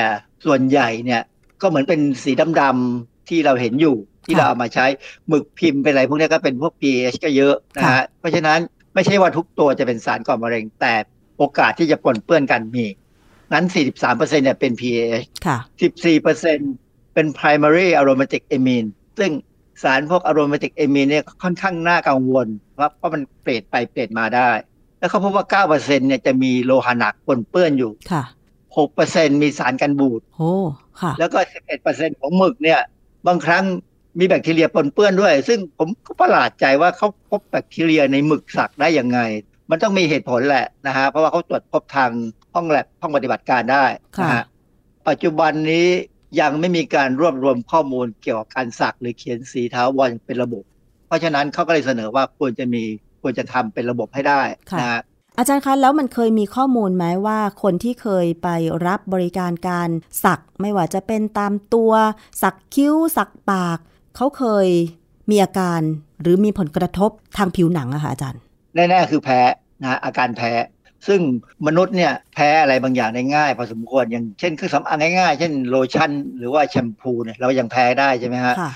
ส่วนใหญ่เนี่ยก็เหมือนเป็นสีดำๆที่เราเห็นอยู่ที่เราเอามาใช้หมึกพิมพ์เป็นอะไรพวกนี้ก็เป็นพวก PAH ก็เยอะนะฮะเพราะฉะนั้น ไม่ใช่ว่าทุกตัวจะเป็นสารก่อมะเร็ง แต่โอกาสที่จะปนเปื้อนกันมีนั้น 43%เนี่ยเป็น PAH ค่ะ14%เป็น primary aromatic amine ซึ่งสารพวก aromatic amine เนี่ยค่อนข้างน่ากังวลว่าเพราะมันเปลี่ยนไปเปลี่ยนมาได้ แล้วเขาพบว่า 9%เนี่ยจะมีโลหะหนักปนเปื้อนอยู่ค่ะ6%มีสารกันบูดโอ้ค่ะ แล้วก็11%ของหมึกเนี่ย บางครั้ง มีแบคทีเรียปนเปื้อนด้วย ซึ่งผมก็ประหลาดใจว่าเขาพบแบคทีเรียในหมึกสักได้ยังไง มันต้องมีเหตุผลแหละนะฮะเพราะว่าเขาตรวจพบทางห้องแลบห้องปฏิบัติการได้นะค่ะฮะปัจจุบันนี้ยังไม่มีการรวบรวมข้อมูลเกี่ยวกับการสักหรือเขียนสีเท้าวอนเป็นระบบ เพราะฉะนั้นเขาก็เลยเสนอว่าควรจะมีควรจะทำเป็นระบบให้ได้นะฮะอาจารย์คะแล้วมันเคยมีข้อมูลไหมว่าคนที่เคยไปรับบริการการสักไม่ว่าจะเป็นตามตัว สักคิ้ว สักปาก เขาเคยมีอาการหรือมีผลกระทบทางผิวหนังอะค่ะอาจารย์ แน่ๆคือแพ้นะฮะอาการแพ้ ซึ่งมนุษย์เนี่ยแพ้อะไรบางอย่างได้ง่ายพอสมควรอย่างเช่นเครื่องสำอางง่ายๆ เช่นโลชั่น หรือว่าแชมพูเนี่ยเรายังแพ้ได้ใช่ไหมฮะค่ะ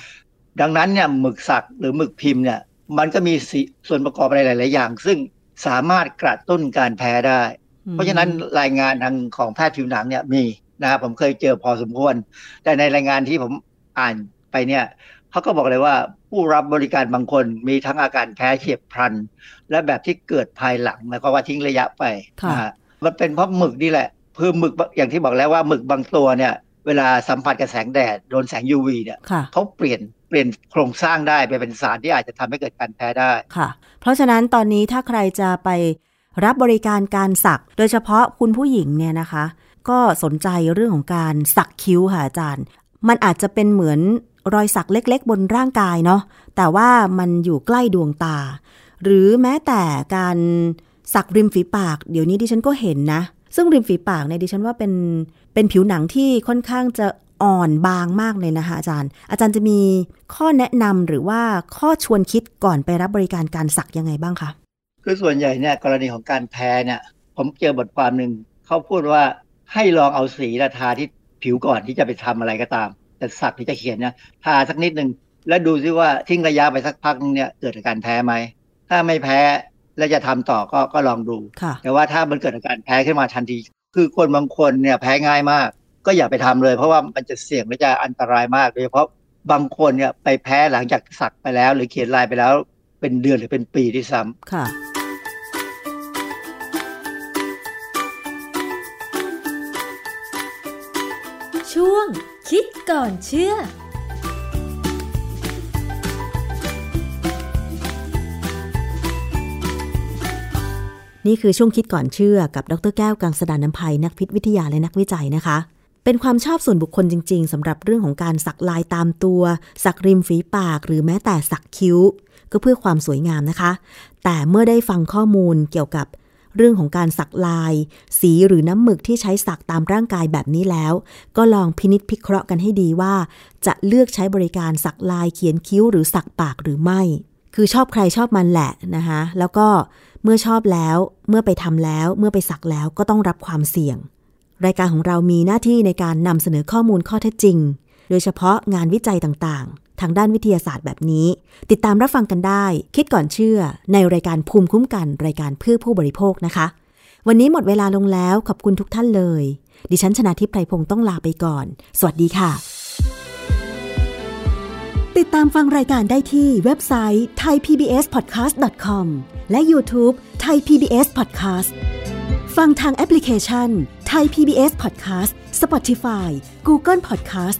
ดังนั้นเนี่ยหมึกสักหรือหมึกพิมพ์เนี่ยมันก็มีสิส่วนประกอบอะไรหลาย ๆ อย่าง ซึ่งสามารถกระตุ้นการแพ้ได้ เพราะฉะนั้นรายงานทางของแพทย์ผิวหนังเนี่ยมีนะครับผมเคยเจอพอสมควร แต่ในรายงานที่ผมอ่านไปเนี่ย เขาก็บอกเลยว่าผู้รับบริการบางคนมีทั้งอาการแพ้เฉียบพลัน และแบบที่เกิดภายหลังแล้วก็ว่าทิ้งระยะไปค่ะนะฮะมันเป็นเพราะหมึกนี่แหละคือหมึกบางอย่างที่บอกแล้วว่าหมึกบางตัวเนี่ย เวลาสัมผัสกับแสงแดดโดนแสง UV เนี่ยค่ะเขาเปลี่ยนเปลี่ยนโครงสร้างได้ไปเป็นสารที่อาจจะทำให้เกิดการแพ้ได้ค่ะ เพราะฉะนั้นตอนนี้ถ้าใครจะไปรับบริการการสัก โดยเฉพาะคุณผู้หญิงเนี่ยนะคะ ก็สนใจเรื่องของการสักคิ้วค่ะอาจารย์ มันอาจจะเป็นเหมือน รอยสักเล็กๆ บนร่างกายเนาะแต่ว่ามันอยู่ใกล้ดวงตา หรือแม้แต่การสักริมฝีปาก เดี๋ยวนี้ดิฉันก็เห็นนะ ซึ่งริมฝีปากเนี่ยดิฉันว่าเป็นเป็นผิวหนังที่ค่อนข้างจะอ่อนบางมากเลยนะคะอาจารย์ อาจารย์จะมีข้อแนะนำหรือว่าข้อชวนคิดก่อนไปรับบริการการสักยังไงบ้างคะคือส่วนใหญ่เนี่ยกรณีของการแพ้เนี่ยผมเจอบทความหนึ่งเขาพูดว่าให้ลองเอาสีละทาที่ผิวก่อนที่จะไปทำอะไรก็ตาม แต่สักที่จะเขียนเนี่ยทาสักนิดหนึ่งแล้วดูซิว่าทิ้งระยะไปสักพักนึงเนี่ยเกิดอาการแพ้ไหม ถ้าไม่แพ้แล้วจะทำต่อก็ก็ลองดูค่ะแต่ว่าถ้ามันเกิดอาการแพ้ขึ้นมาทันที คือคนบางคนเนี่ยแพ้ง่ายมาก ก็อย่าไปทำเลย เพราะว่ามันจะเสี่ยงและจะอันตรายมากโดยเฉพาะบางคนเนี่ยไปแพ้หลังจากสักไปแล้ว หรือเขียนลายไปแล้ว เป็นเดือนหรือเป็นปีที่ซ้ำค่ะ ช่วง คิดก่อนเชื่อนี่คือช่วงคิดก่อนเชื่อกับดรแก้วกังสดานนภัยนักพิษวิทยาและนักวิจัยนะคะ เป็นความชอบส่วนบุคคลจริง ๆสำหรับเรื่องของการสักลายตามตัว สักริมฝีปาก หรือแม้แต่สักคิ้ว ก็เพื่อความสวยงามนะคะ แต่เมื่อได้ฟังข้อมูลเกี่ยวกับ เรื่องของการสักลาย สีหรือน้ำหมึกที่ใช้สักตามร่างกายแบบนี้แล้ว ก็ลองพินิษพิเคราะห์กันให้ดีว่า จะเลือกใช้บริการสักลายเขียนคิ้วหรือสักปากหรือไม่ คือชอบใครชอบมันแหละนะคะแล้วก็เมื่อชอบแล้วเมื่อไปทำแล้วเมื่อไปสักแล้วก็ต้องรับความเสี่ยง รายการของเรามีหน้าที่ในการนำเสนอข้อมูลข้อเท็จจริง โดยเฉพาะงานวิจัยต่างๆ ทางด้านวิทยาศาสตร์แบบนี้ ติดตามรับฟังกันได้ คิดก่อนเชื่อ ในรายการภูมิคุ้มกันรายการเพื่อผู้บริโภคนะคะ วันนี้หมดเวลาลงแล้วขอบคุณทุกท่านเลย ดิฉันชนะทิพไพรพงศ์ต้องลาไปก่อน สวัสดีค่ะ ติดตามฟังรายการได้ที่เว็บไซต์ thaipbspodcast.com และ YouTube Thai PBS Podcast ฟังทางแอปพลิเคชัน Thai PBS Podcast Spotify Google Podcast